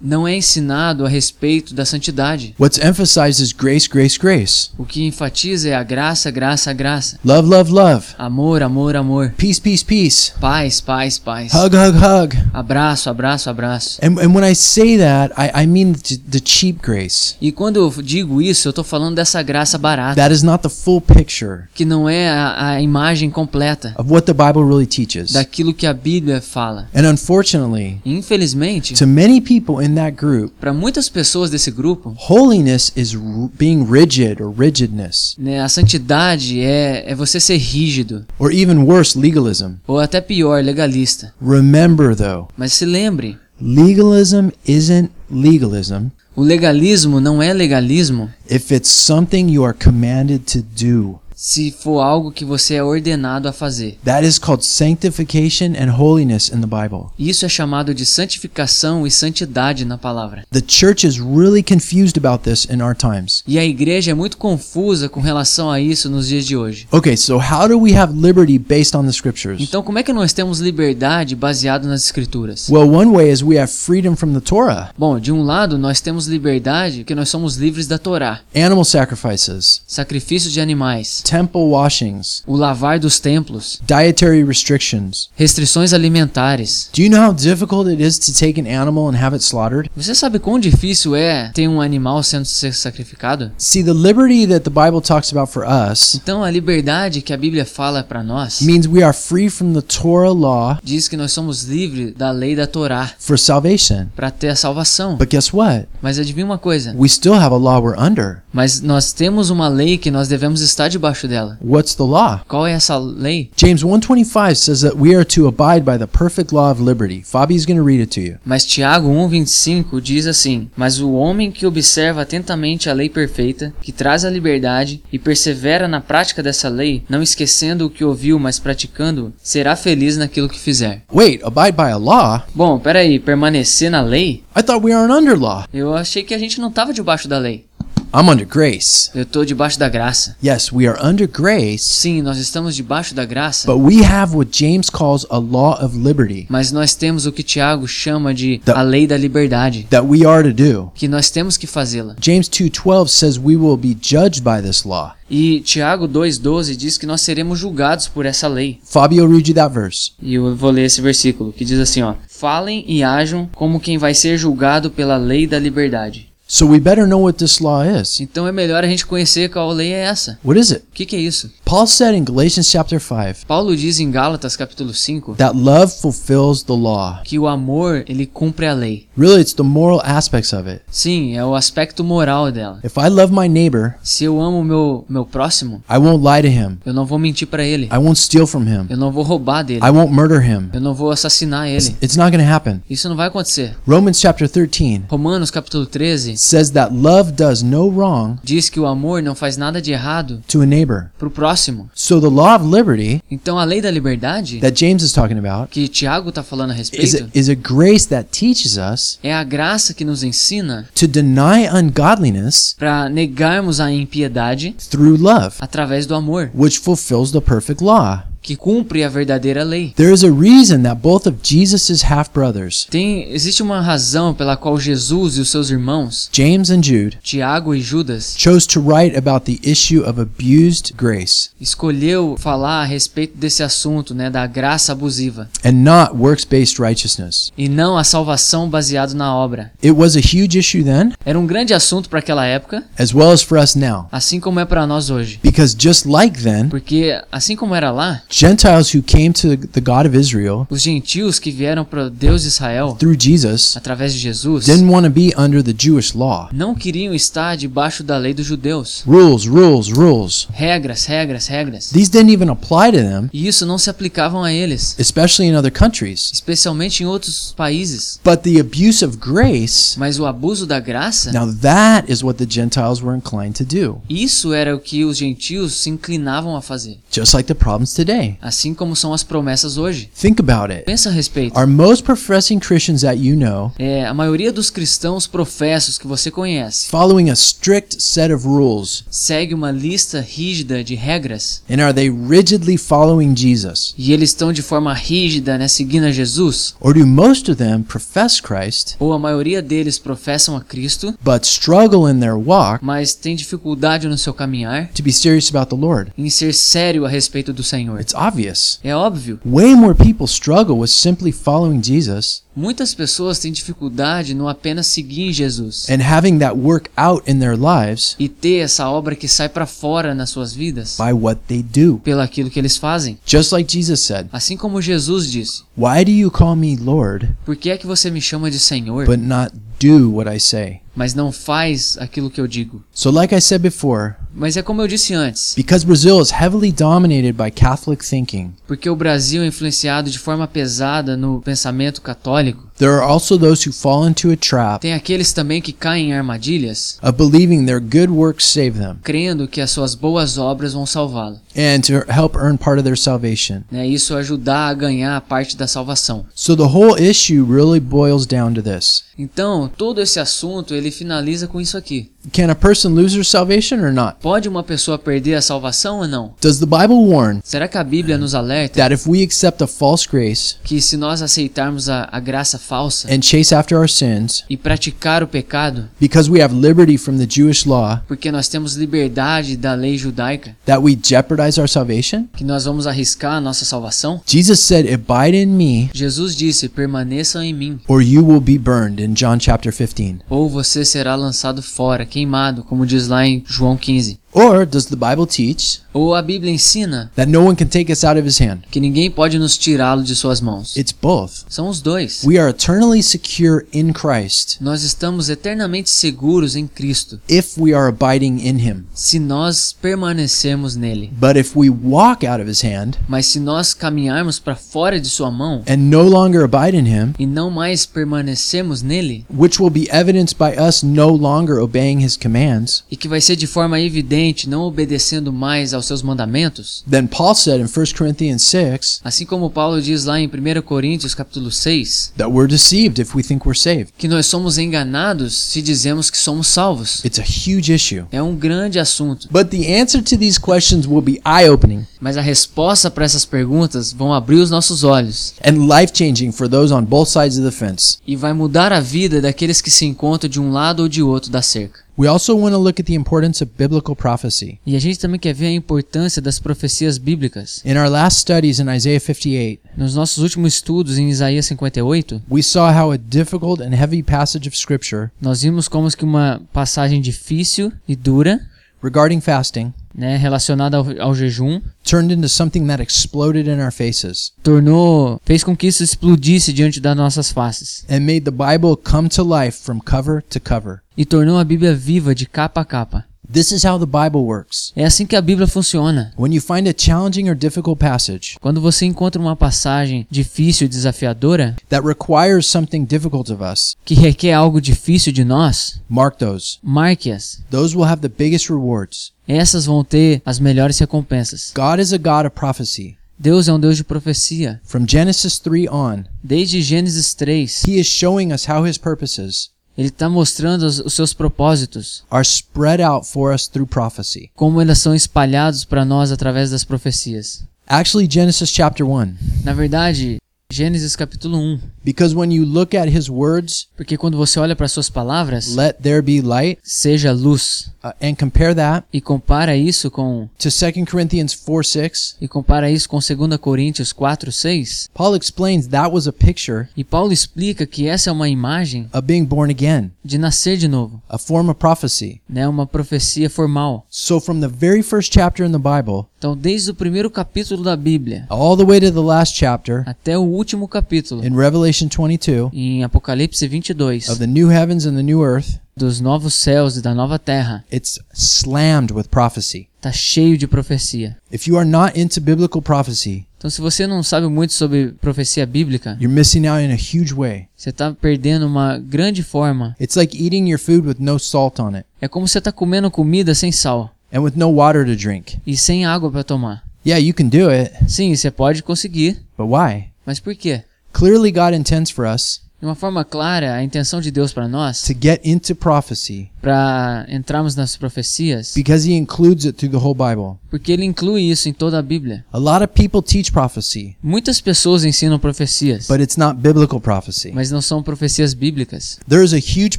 Não é ensinado a respeito da santidade. What's emphasized is grace, grace, grace. O que enfatiza é a graça, graça, graça. Love, love, love. Amor, amor, amor. Peace, peace, peace. Paz, paz, paz. Hug, hug, hug. Abraço, abraço, abraço. And, and when I say that, I, I mean the, cheap grace. E quando eu digo isso, eu tô falando dessa graça barata, That is not the full picture que não é a, a imagem completa of what the Bible really teaches. daquilo que a Bíblia fala. And unfortunately, Infelizmente, to many people in that group, para muitas pessoas desse grupo, holiness is being rigid or rigidness, né, a santidade é, é você ser rígido, or even worse, legalism. ou até pior, legalista. Remember though, Mas se lembre, legalism isn't legalism o legalismo não é legalismo if it's something you are commanded to do. Se for algo que você é ordenado a fazer. That is called sanctification and holiness in the Bible. Isso é chamado de santificação e santidade na palavra. The church is really confused about this in our times. E a igreja é muito confusa com relação a isso nos dias de hoje. Okay, so how do we have liberty based on the scriptures? Então, como é que nós temos liberdade baseado nas escrituras? Well, one way is we have freedom from the Torah, Bom, de um lado, nós temos liberdade porque nós somos livres da Torá, animal sacrifices, sacrifício de animais, temple washings, o lavar dos templos, dietary restrictions. restrições alimentares. Do you know how difficult it is to take an animal and have it slaughtered? Você sabe quão difícil é ter um animal sendo ser sacrificado? See, the liberty that the Bible talks about for us Então, a liberdade que a Bíblia fala para nós means we are free from the Torah law diz que nós somos livres da lei da Torá for salvation. para ter a salvação. But guess what? Mas adivinha uma coisa? We still have a law we're under. Mas nós temos uma lei que nós devemos estar debaixo dela. What's the law? Qual é essa lei? James 1:25 says that we are to abide by the perfect law of liberty. Fabi's going to read it to you. Mas Tiago 1:25 diz assim: Mas o homem que observa atentamente a lei perfeita, que traz a liberdade e persevera na prática dessa lei, não esquecendo o que ouviu, mas praticando, será feliz naquilo que fizer. Wait, abide by a law? Bom, peraí, permanecer na lei? I thought we aren't under law. Eu achei que a gente não estava debaixo da lei. I'm under grace. Eu tô debaixo da graça. Yes, we are under grace, Sim, nós estamos debaixo da graça. but we have what James calls a law of liberty Mas nós temos o que Tiago chama de Da- a lei da liberdade, that we are to do. que nós temos que fazê-la. James 2:12 says we will be judged by this law. E Tiago 2,12 diz que nós seremos julgados por essa lei. Fabio read you that verse. E eu vou ler esse versículo, que diz assim, ó: Falem e ajam como quem vai ser julgado pela lei da liberdade. So we better know what this law is. Então é melhor a gente conhecer qual lei é essa. What is it? O que, que é isso? Paul said in Galatians chapter 5 Paulo diz em Gálatas capítulo 5 that love fulfills the law. que o amor, ele cumpre a lei. Really, it's the moral aspects of it. Sim, é o aspecto moral dela. If I love my neighbor, Se eu amo meu, meu próximo, I won't lie to him. eu não vou mentir para ele. I won't steal from him. Eu não vou roubar dele. I won't murder him. Eu não vou assassinar ele. It's not going to happen. Isso não vai acontecer. Romans chapter 13 Romanos capítulo 13 says that love does no wrong diz que o amor não faz nada de errado to a neighbor. pro próximo. So the law of liberty Então a lei da liberdade that James is talking about que Tiago está falando a is respeito a, is a grace that teaches us é a graça que nos ensina to deny ungodliness para negarmos a impiedade through love, através do amor, which fulfills the perfect law. Que cumpre a verdadeira lei. There is a reason that both of Jesus' half brothers, Tem existe uma razão pela qual Jesus e os seus irmãos, James and Jude, Tiago e Judas, chose to write about the issue of abused grace escolheu falar a respeito desse assunto, né, da graça abusiva, and not works based righteousness. e não a salvação baseada na obra. It was a huge issue then, Era um grande assunto para aquela época, as well as for us now. assim como é para nós hoje. Because just like then, Porque assim como era lá, Gentiles who came to the God of Israel Os gentios que vieram para Deus de Israel through Jesus através de Jesus didn't want to be under the Jewish law. não queriam estar debaixo da lei dos judeus. Rules, rules, rules. Regras, regras, regras. These didn't even apply to them, E isso não se aplicavam a eles, especially in other countries. especialmente em outros países. But the abuse of grace, Mas o abuso da graça, now that is what the Gentiles were inclined to do, isso era o que os gentios se inclinavam a fazer. just like the problems today. Assim como são as promessas hoje. Think about it. Pensa a respeito. Are most professing Christians that you know É, a maioria dos cristãos professos que você conhece following a strict set of rules? segue uma lista rígida de regras And are they rigidly following Jesus? e eles estão de forma rígida, né, seguindo a Jesus? Or do most of them profess Christ Ou a maioria deles professam a Cristo, but struggle in their walk mas tem dificuldade no seu caminhar to be serious about the Lord? em ser sério a respeito do Senhor? It's obvious. É óbvio. Way more people struggle with simply following Jesus Muitas pessoas têm dificuldade no apenas seguir Jesus and having that work out in their lives e ter essa obra que sai para fora nas suas vidas by what they do. pelo aquilo que eles fazem. Just like Jesus said, Assim como Jesus disse: Why do you call me Lord, Por que é que você me chama de Senhor, but not do what I say? mas não faz aquilo que eu digo? So, like I said before, Mas é como eu disse antes, because Brazil is heavily dominated by Catholic thinking, porque o Brasil é influenciado de forma pesada no pensamento católico, ذلك there are also those who fall into a trap tem aqueles também que caem em armadilhas, of believing their good works save them crendo que as suas boas obras vão salvá-lo. and to help earn part of their salvation. Né? Isso ajudar a ganhar parte da salvação. So, the whole issue really boils down to this Então, todo esse assunto ele finaliza com isso aqui. Can a person lose their salvation or not? Pode uma pessoa perder a salvação ou não? Does the Bible warn Será que a Bíblia nos alerta that if we accept a false grace que se nós aceitarmos a, a graça falsa and chase after our sins, e praticar o pecado, because we have liberty from the Jewish law, porque nós temos liberdade da lei judaica, that we jeopardize our salvation? que nós vamos arriscar a nossa salvação? Jesus said, Abide in me, Jesus disse: permaneçam em mim, or you will be burned, in John chapter 15. ou você será lançado fora, queimado, como diz lá em João 15. Or does the Bible teach Ou a Bíblia ensina that no one can take us out of his hand? que ninguém pode nos tirá-lo de suas mãos. It's both. São os dois. We are eternally secure in Christ Nós estamos eternamente seguros em Cristo, if we are abiding in him. se nós permanecermos nele. But if we walk out of his hand Mas se nós caminharmos para fora de sua mão and no longer abide in him, e não mais permanecermos nele, which will be evidenced by us no longer obeying his commands, e que vai ser de forma evidente não obedecendo mais aos seus mandamentos, then Paul said in 1 Corinthians 6 assim como Paulo diz lá em 1 Coríntios capítulo 6, that we're deceived if we think we're saved. que nós somos enganados se dizemos que somos salvos. It's a huge issue. É um grande assunto, But the answer to these questions will be eye opening mas a resposta para essas perguntas vão abrir os nossos olhos and life changing for those on both sides of the fence. e vai mudar a vida daqueles que se encontram de um lado ou de outro da cerca. We also want to look at the importance of biblical prophecy. E a gente também quer ver a importância das profecias bíblicas. In our last studies in Isaiah 58, Nos nossos últimos estudos em Isaías 58, we saw how a difficult and heavy passage of scripture nós vimos como que uma passagem difícil e dura, regarding fasting né, relacionada ao, ao jejum, turned into something that exploded in our faces tornou, fez com que isso explodisse diante das nossas faces and made the Bible come to life from cover to cover. e tornou a Bíblia viva de capa a capa. This is how the Bible works. É assim que a Bíblia funciona. When you find a challenging or difficult passage Quando você encontra uma passagem difícil e desafiadora, that requires something difficult of us, que requer algo difícil de nós, mark those. marque-as. Those will have the biggest rewards. Essas vão ter as melhores recompensas. God is a God of prophecy. Deus é um Deus de profecia. From Genesis 3 on, Desde Gênesis 3, He is showing us how His purposes ele está mostrando os, os seus propósitos, are spread out for us through prophecy. como eles são espalhados para nós através das profecias. Actually, Genesis chapter 1. Na verdade, Gênesis capítulo 1, Because when you look at His words, porque quando você olha para suas palavras, let there be light, seja luz, uh, and compare that e compara isso com to 2 Corinthians 4 6, e compara isso com 2 Coríntios 4, 6, Paul explains that was a picture e Paulo explica que essa é uma imagem of being born again, de nascer de novo, a form of prophecy. né, uma profecia formal. So, from the very first chapter in the Bible, Então, desde o primeiro capítulo da Bíblia all the way to the last chapter até o último capítulo, in Revelation 22 em Apocalipse 22, of the new heavens and the new earth, dos novos céus e da nova terra, it's slammed with prophecy. tá cheio de profecia. If you are not into biblical prophecy, Então, se você não sabe muito sobre profecia bíblica, you're missing out in a huge way. você está perdendo uma grande forma. It's like eating your food with no salt on it É como você tá comendo comida sem sal and with no water to drink. e sem água para tomar. Yeah, you can do it, Sim, você pode conseguir, but why? mas por quê? Clearly, God intends for us De uma forma clara, a intenção de Deus para nós, to get into prophecy para entrarmos nas profecias, because He includes it through the whole Bible. porque ele inclui isso em toda a Bíblia. A lot of people teach prophecy, Muitas pessoas ensinam profecias, but it's not biblical prophecy. mas não são profecias bíblicas. There's a huge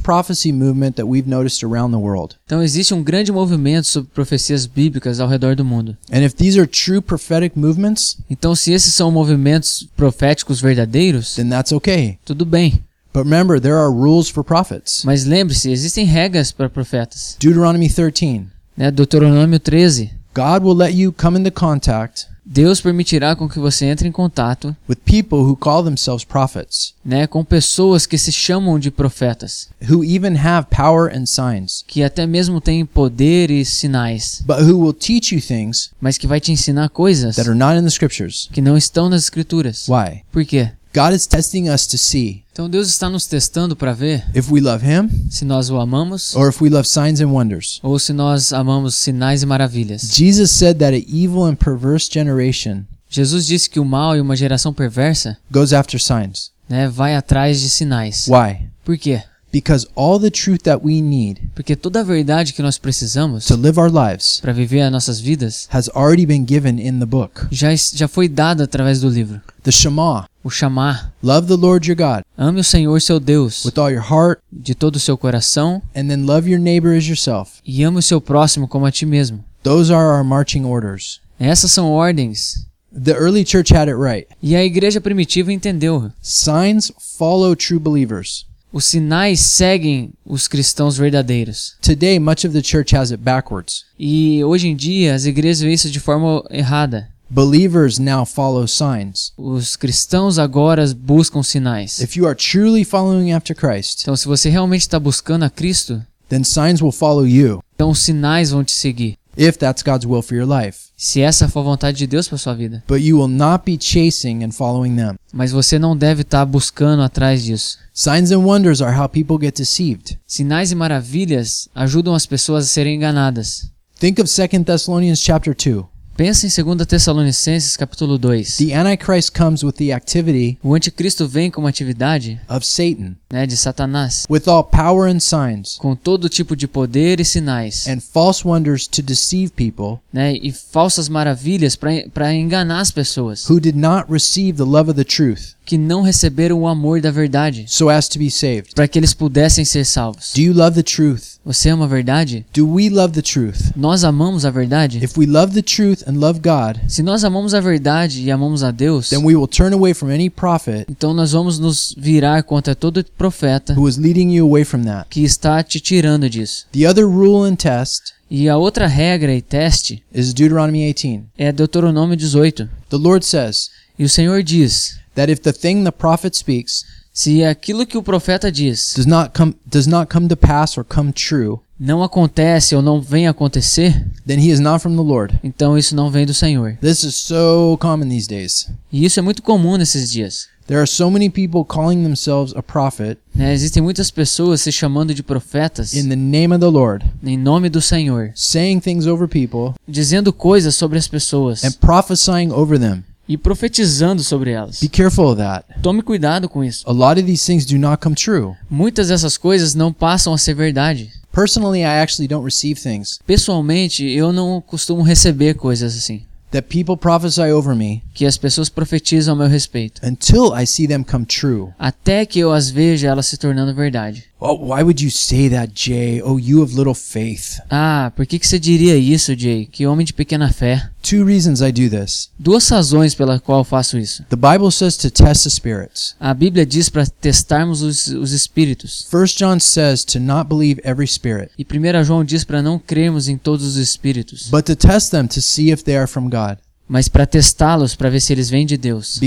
prophecy movement that we've noticed around the world. Então existe um grande movimento sobre profecias bíblicas ao redor do mundo. And if these are true prophetic movements, Então se esses são movimentos proféticos verdadeiros, then that's okay. tudo bem. But remember, there are rules for prophets. Mas lembre-se, existem regras para profetas. Deuteronomy 13. Né? Deuteronômio 13. God will let you come into contact Deus permitirá com que você entre em contato with people who call themselves prophets, né, com pessoas que se chamam de profetas, who even have power and signs, que até mesmo têm poder e sinais, but who will teach you things mas que vai te ensinar coisas that are not in the scriptures. que não estão nas escrituras. Why? Por quê? God is testing us to see Então Deus está nos testando para ver if we love Him se nós o amamos or if we love signs and wonders. ou se nós amamos sinais e maravilhas. Jesus said that an evil and perverse generation Jesus disse que o mal e uma geração perversa goes after signs. né, vai atrás de sinais. Why? Por quê? Because all the truth that we need Porque toda a verdade que nós precisamos to live our lives para viver as nossas vidas has already been given in the book. já, já foi dada através do livro. The Shema O chamar. love the Lord your God Ame o Senhor seu Deus with all your heart, de todo o seu coração and then love your neighbor as yourself. e ame o seu próximo como a ti mesmo. Those are our marching orders. Essas são ordens. The early church had it right. E a igreja primitiva entendeu. Signs follow true believers. Os sinais seguem os cristãos verdadeiros. Today, much of the church has it backwards. E hoje em dia as igrejas veem isso de forma errada. Believers now follow signs. Os cristãos agora buscam sinais. If you are truly following after Christ, Então, se você realmente está buscando a Cristo, then signs will follow you então os sinais vão te seguir. if that's God's will for your life. Se essa for a vontade de Deus para sua vida. But you will not be chasing and following them. Mas você não deve estar buscando atrás disso. Signs and wonders are how people get deceived. Sinais e maravilhas ajudam as pessoas a serem enganadas. Think of 2 Thessalonians chapter 2. Pensa em 2 Tessalonicenses capítulo 2. The Antichrist comes with the activity O anticristo vem com uma atividade of Satan, né, de Satanás, with all power and signs, com todo tipo de poder e sinais, and false wonders to deceive people né, e falsas maravilhas para enganar as pessoas who did not receive the love of the truth, que não receberam o amor da verdade, so as to be saved. para que eles pudessem ser salvos. Do you love the truth? Você ama a verdade? Do we love the truth? Nós amamos a verdade? If we love the truth and love God, Se nós amamos a verdade e amamos a Deus, then we will turn away from any prophet então nós vamos nos virar contra todo profeta who is leading you away from that. que está te tirando disso. The other rule and test E a outra regra e teste is Deuteronomy 18. é Deuteronômio 18. The Lord says E o Senhor diz: that if the thing the prophet speaks se aquilo que o profeta diz does not come does not come to pass or come true, não acontece ou não vem acontecer, then he is not from the Lord. então isso não vem do Senhor. This is so common these days. E isso é muito comum nesses dias. There are so many people calling themselves a prophet né? Existem muitas pessoas se chamando de profetas in the name of the Lord, em nome do Senhor, saying things over people dizendo coisas sobre as pessoas and prophesying over them. E profetizando sobre elas. Be careful of that. Tome cuidado com isso. A lot of these things do not come true. Muitas dessas coisas não passam a ser verdade. Personally, I actually don't receive things Pessoalmente, eu não costumo receber coisas assim, that people prophesy over me que as pessoas profetizam a meu respeito, until I see them come true. até que eu as veja elas se tornando verdade. Oh, why would you say that, Jay? Oh, you have little faith. Ah, por que, que você diria isso, Jay? Que homem de pequena fé. Two reasons I do this. Duas razões pela qual eu faço isso. The Bible says to test the spirits. A Bíblia diz para testarmos os, os espíritos. 1 John says to not believe every spirit, E 1 João diz para não crermos em todos os espíritos, but to test them to see if they are from God, mas para testá-los para ver se eles vêm de Deus.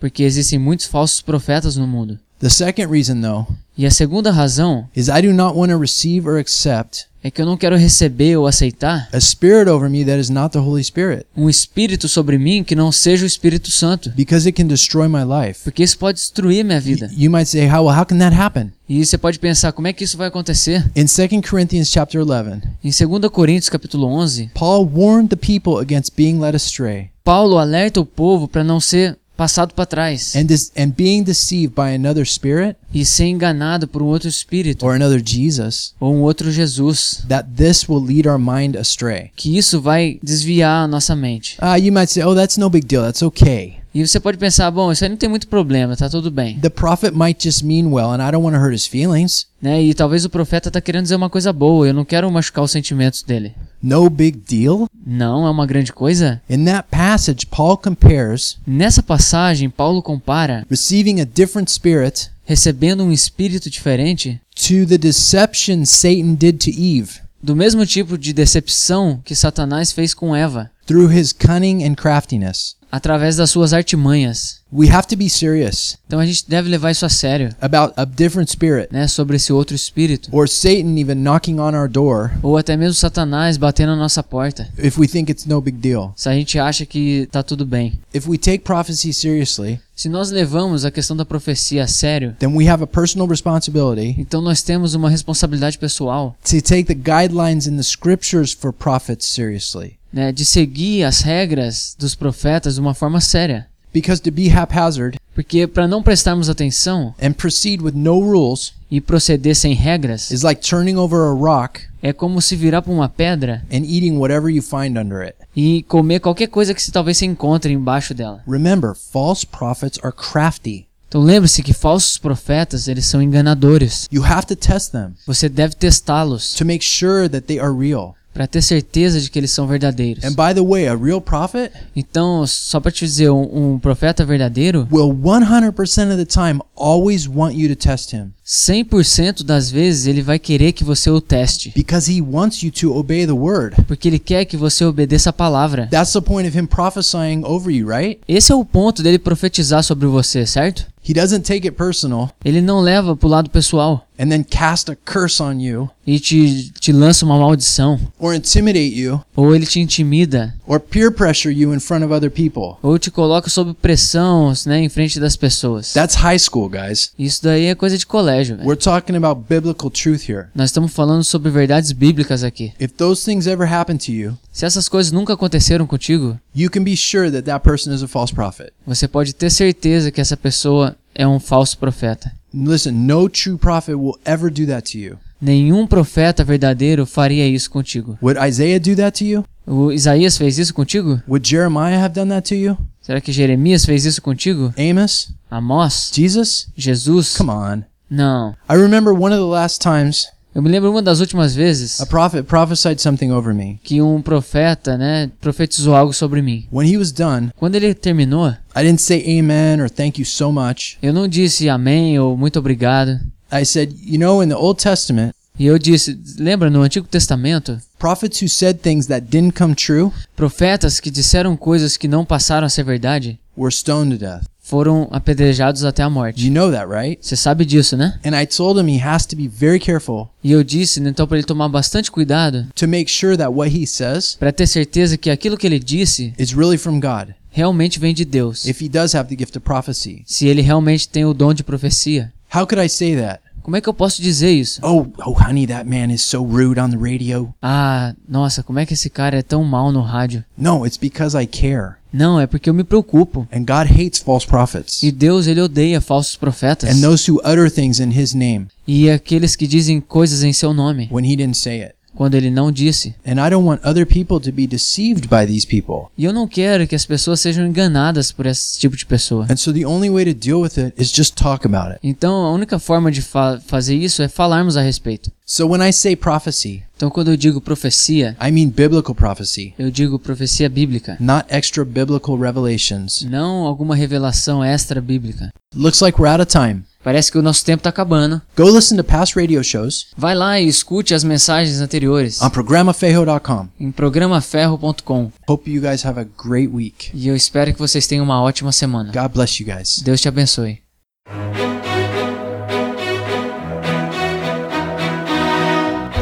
Porque existem muitos falsos profetas no mundo. The second reason, though, E a segunda razão is I do not want to receive or accept é que eu não quero receber ou aceitar a spirit over me that is not the Holy Spirit, um espírito sobre mim que não seja o Espírito Santo, because it can destroy my life. porque isso pode destruir minha vida. You might say, how, how can that happen? E você pode pensar, como é que isso vai acontecer? In 2 Corinthians chapter 11, Em 2 Coríntios capítulo 11, Paul warned the people against being led astray Paulo alerta o povo para não ser passado para trás and, dis- and being deceived by another spirit e ser enganado por um outro espírito or another Jesus, ou um outro Jesus, that this will lead our mind astray. que isso vai desviar a nossa mente. Ah, you might say, oh, that's no big deal. That's okay. E você pode pensar, bom, isso aí não tem muito problema, tá tudo bem. The prophet might just mean well, and I don't want to hurt his feelings. Né? E talvez o profeta tá querendo dizer uma coisa boa, eu não quero machucar os sentimentos dele. No big deal. Não, é uma grande coisa. In that passage, Paul compares Nessa passagem, Paulo compara receiving a different spirit recebendo um espírito diferente to the deception Satan did to Eve do mesmo tipo de decepção que Satanás fez com Eva, through his cunning and craftiness. Através das suas artimanhas. We have to be serious Então a gente deve levar isso a sério, about a different spirit né, sobre esse outro espírito, or Satan even knocking on our door ou até mesmo Satanás batendo na nossa porta. if we think it's no big deal. Se a gente acha que tá tudo bem. If we take prophecy seriously, Se nós levamos a questão da profecia a sério, then we have a personal responsibility então nós temos uma responsabilidade pessoal, to take the guidelines in the scriptures for prophets seriously. Né, de seguir as regras dos profetas de uma forma séria. Because to be haphazard Porque para não prestarmos atenção and proceed with no rules e proceder sem regras, is like turning over a rock é como se virar para uma pedra and eating whatever you find under it. e comer qualquer coisa que se talvez se encontre embaixo dela. Remember, false prophets are crafty. Então lembre-se que falsos profetas, eles são enganadores. You have to test them Você deve testá-los to make sure that they are real. Para ter certeza de que eles são verdadeiros. And by the way, a real prophet Então, só para te dizer, um, um profeta verdadeiro, will 100% of the time always want you to test him 100% das vezes ele vai querer que você o teste, because he wants you to obey the word. porque ele quer que você obedeça a palavra. That's the point of him prophesying over you, right? Esse é o ponto dele profetizar sobre você, certo? He doesn't take it personal Ele não leva pro lado pessoal and then cast a curse on you e te, te lança uma maldição, or intimidate you ou ele te intimida, or peer pressure you in front of other people. ou te coloca sob pressão, né, em frente das pessoas. That's high school, guys. Isso daí é coisa de colégio. velho. We're talking about biblical truth here. Nós estamos falando sobre verdades bíblicas aqui. If those things ever happen to you, Se essas coisas nunca aconteceram contigo, you can be sure that that person is a false prophet. Você pode ter certeza que essa pessoa é um falso profeta. Listen, no true prophet will ever do that to you. Nenhum profeta verdadeiro faria isso contigo. Would Isaiah do that to you? O Isaías fez isso contigo? Would Jeremiah have done that to you? Será que Jeremias fez isso contigo? Amos? Amós? Jesus? Jesus? Come on. Não. I remember one of the last times Eu me lembro uma das últimas vezes a prophet prophesied something over me. que um profeta, né, profetizou algo sobre mim. When he was done, Quando ele terminou, I didn't say amen or thank you so much. eu não disse amém ou muito obrigado. I said, you know, in the Old Testament, E eu disse, lembra no Antigo Testamento, prophets who said things that didn't come true profetas que disseram coisas que não passaram a ser verdade were stoned to death. Foram apedrejados até a You morte. know that, right? Você sabe disso, né? And I told him he has to be very careful E eu disse, então, para ele tomar bastante cuidado, to make sure that what he says para ter certeza que aquilo que ele disse is really from God. realmente vem de Deus. If he does have the gift of prophecy. Se ele realmente tem o dom de profecia. How could I say that? Como é que eu posso dizer isso? Oh, oh, honey, that man is so rude on the radio. Ah, nossa, como é que esse cara é tão mal no rádio? No, it's because I care. Não, é porque eu me preocupo. And God hates false prophets E Deus, ele odeia falsos profetas. and those who utter things in his name E aqueles que dizem coisas em seu nome, when he didn't say it. Quando ele não disse. And I don't want other people to be deceived by these people. E eu não quero que as pessoas sejam enganadas por esse tipo de pessoa. And so the only way to deal with it is just talk about it. Então a única forma de fa fazer isso é falarmos a respeito. So when I say prophecy, Então quando eu digo profecia, I mean biblical prophecy, eu digo profecia bíblica, not extra biblical revelations. não alguma revelação extra bíblica. Looks like we're out of time. Parece que o nosso tempo tá acabando. Go listen to past radio shows Vai lá e escute as mensagens anteriores on programafejo.com. em programaferro.com. Hope you guys have a great week. E eu espero que vocês tenham uma ótima semana. God bless you guys. Deus te abençoe.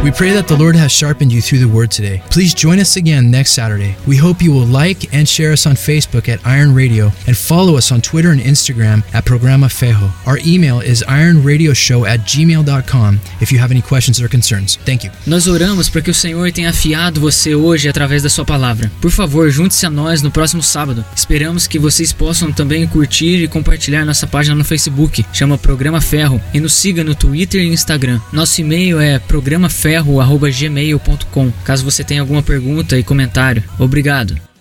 We pray that the Lord has sharpened you through the word today. Please join us again next Saturday. We hope you will like and share us on Facebook at Iron Radio and follow us on Twitter and Instagram at Programa Fejo. Our email is ironradioshow at gmail.com if you have any questions or concerns. Thank you. Nós oramos para que o Senhor tenha afiado você hoje através da sua palavra. Por favor, junte-se a nós no próximo sábado. Esperamos que vocês possam também curtir e compartilhar nossa página no Facebook, chama Programa Ferro, e nos siga no Twitter e Instagram. Nosso e-mail é programaferro@gmail.com. Caso você tenha alguma pergunta e comentário. Obrigado.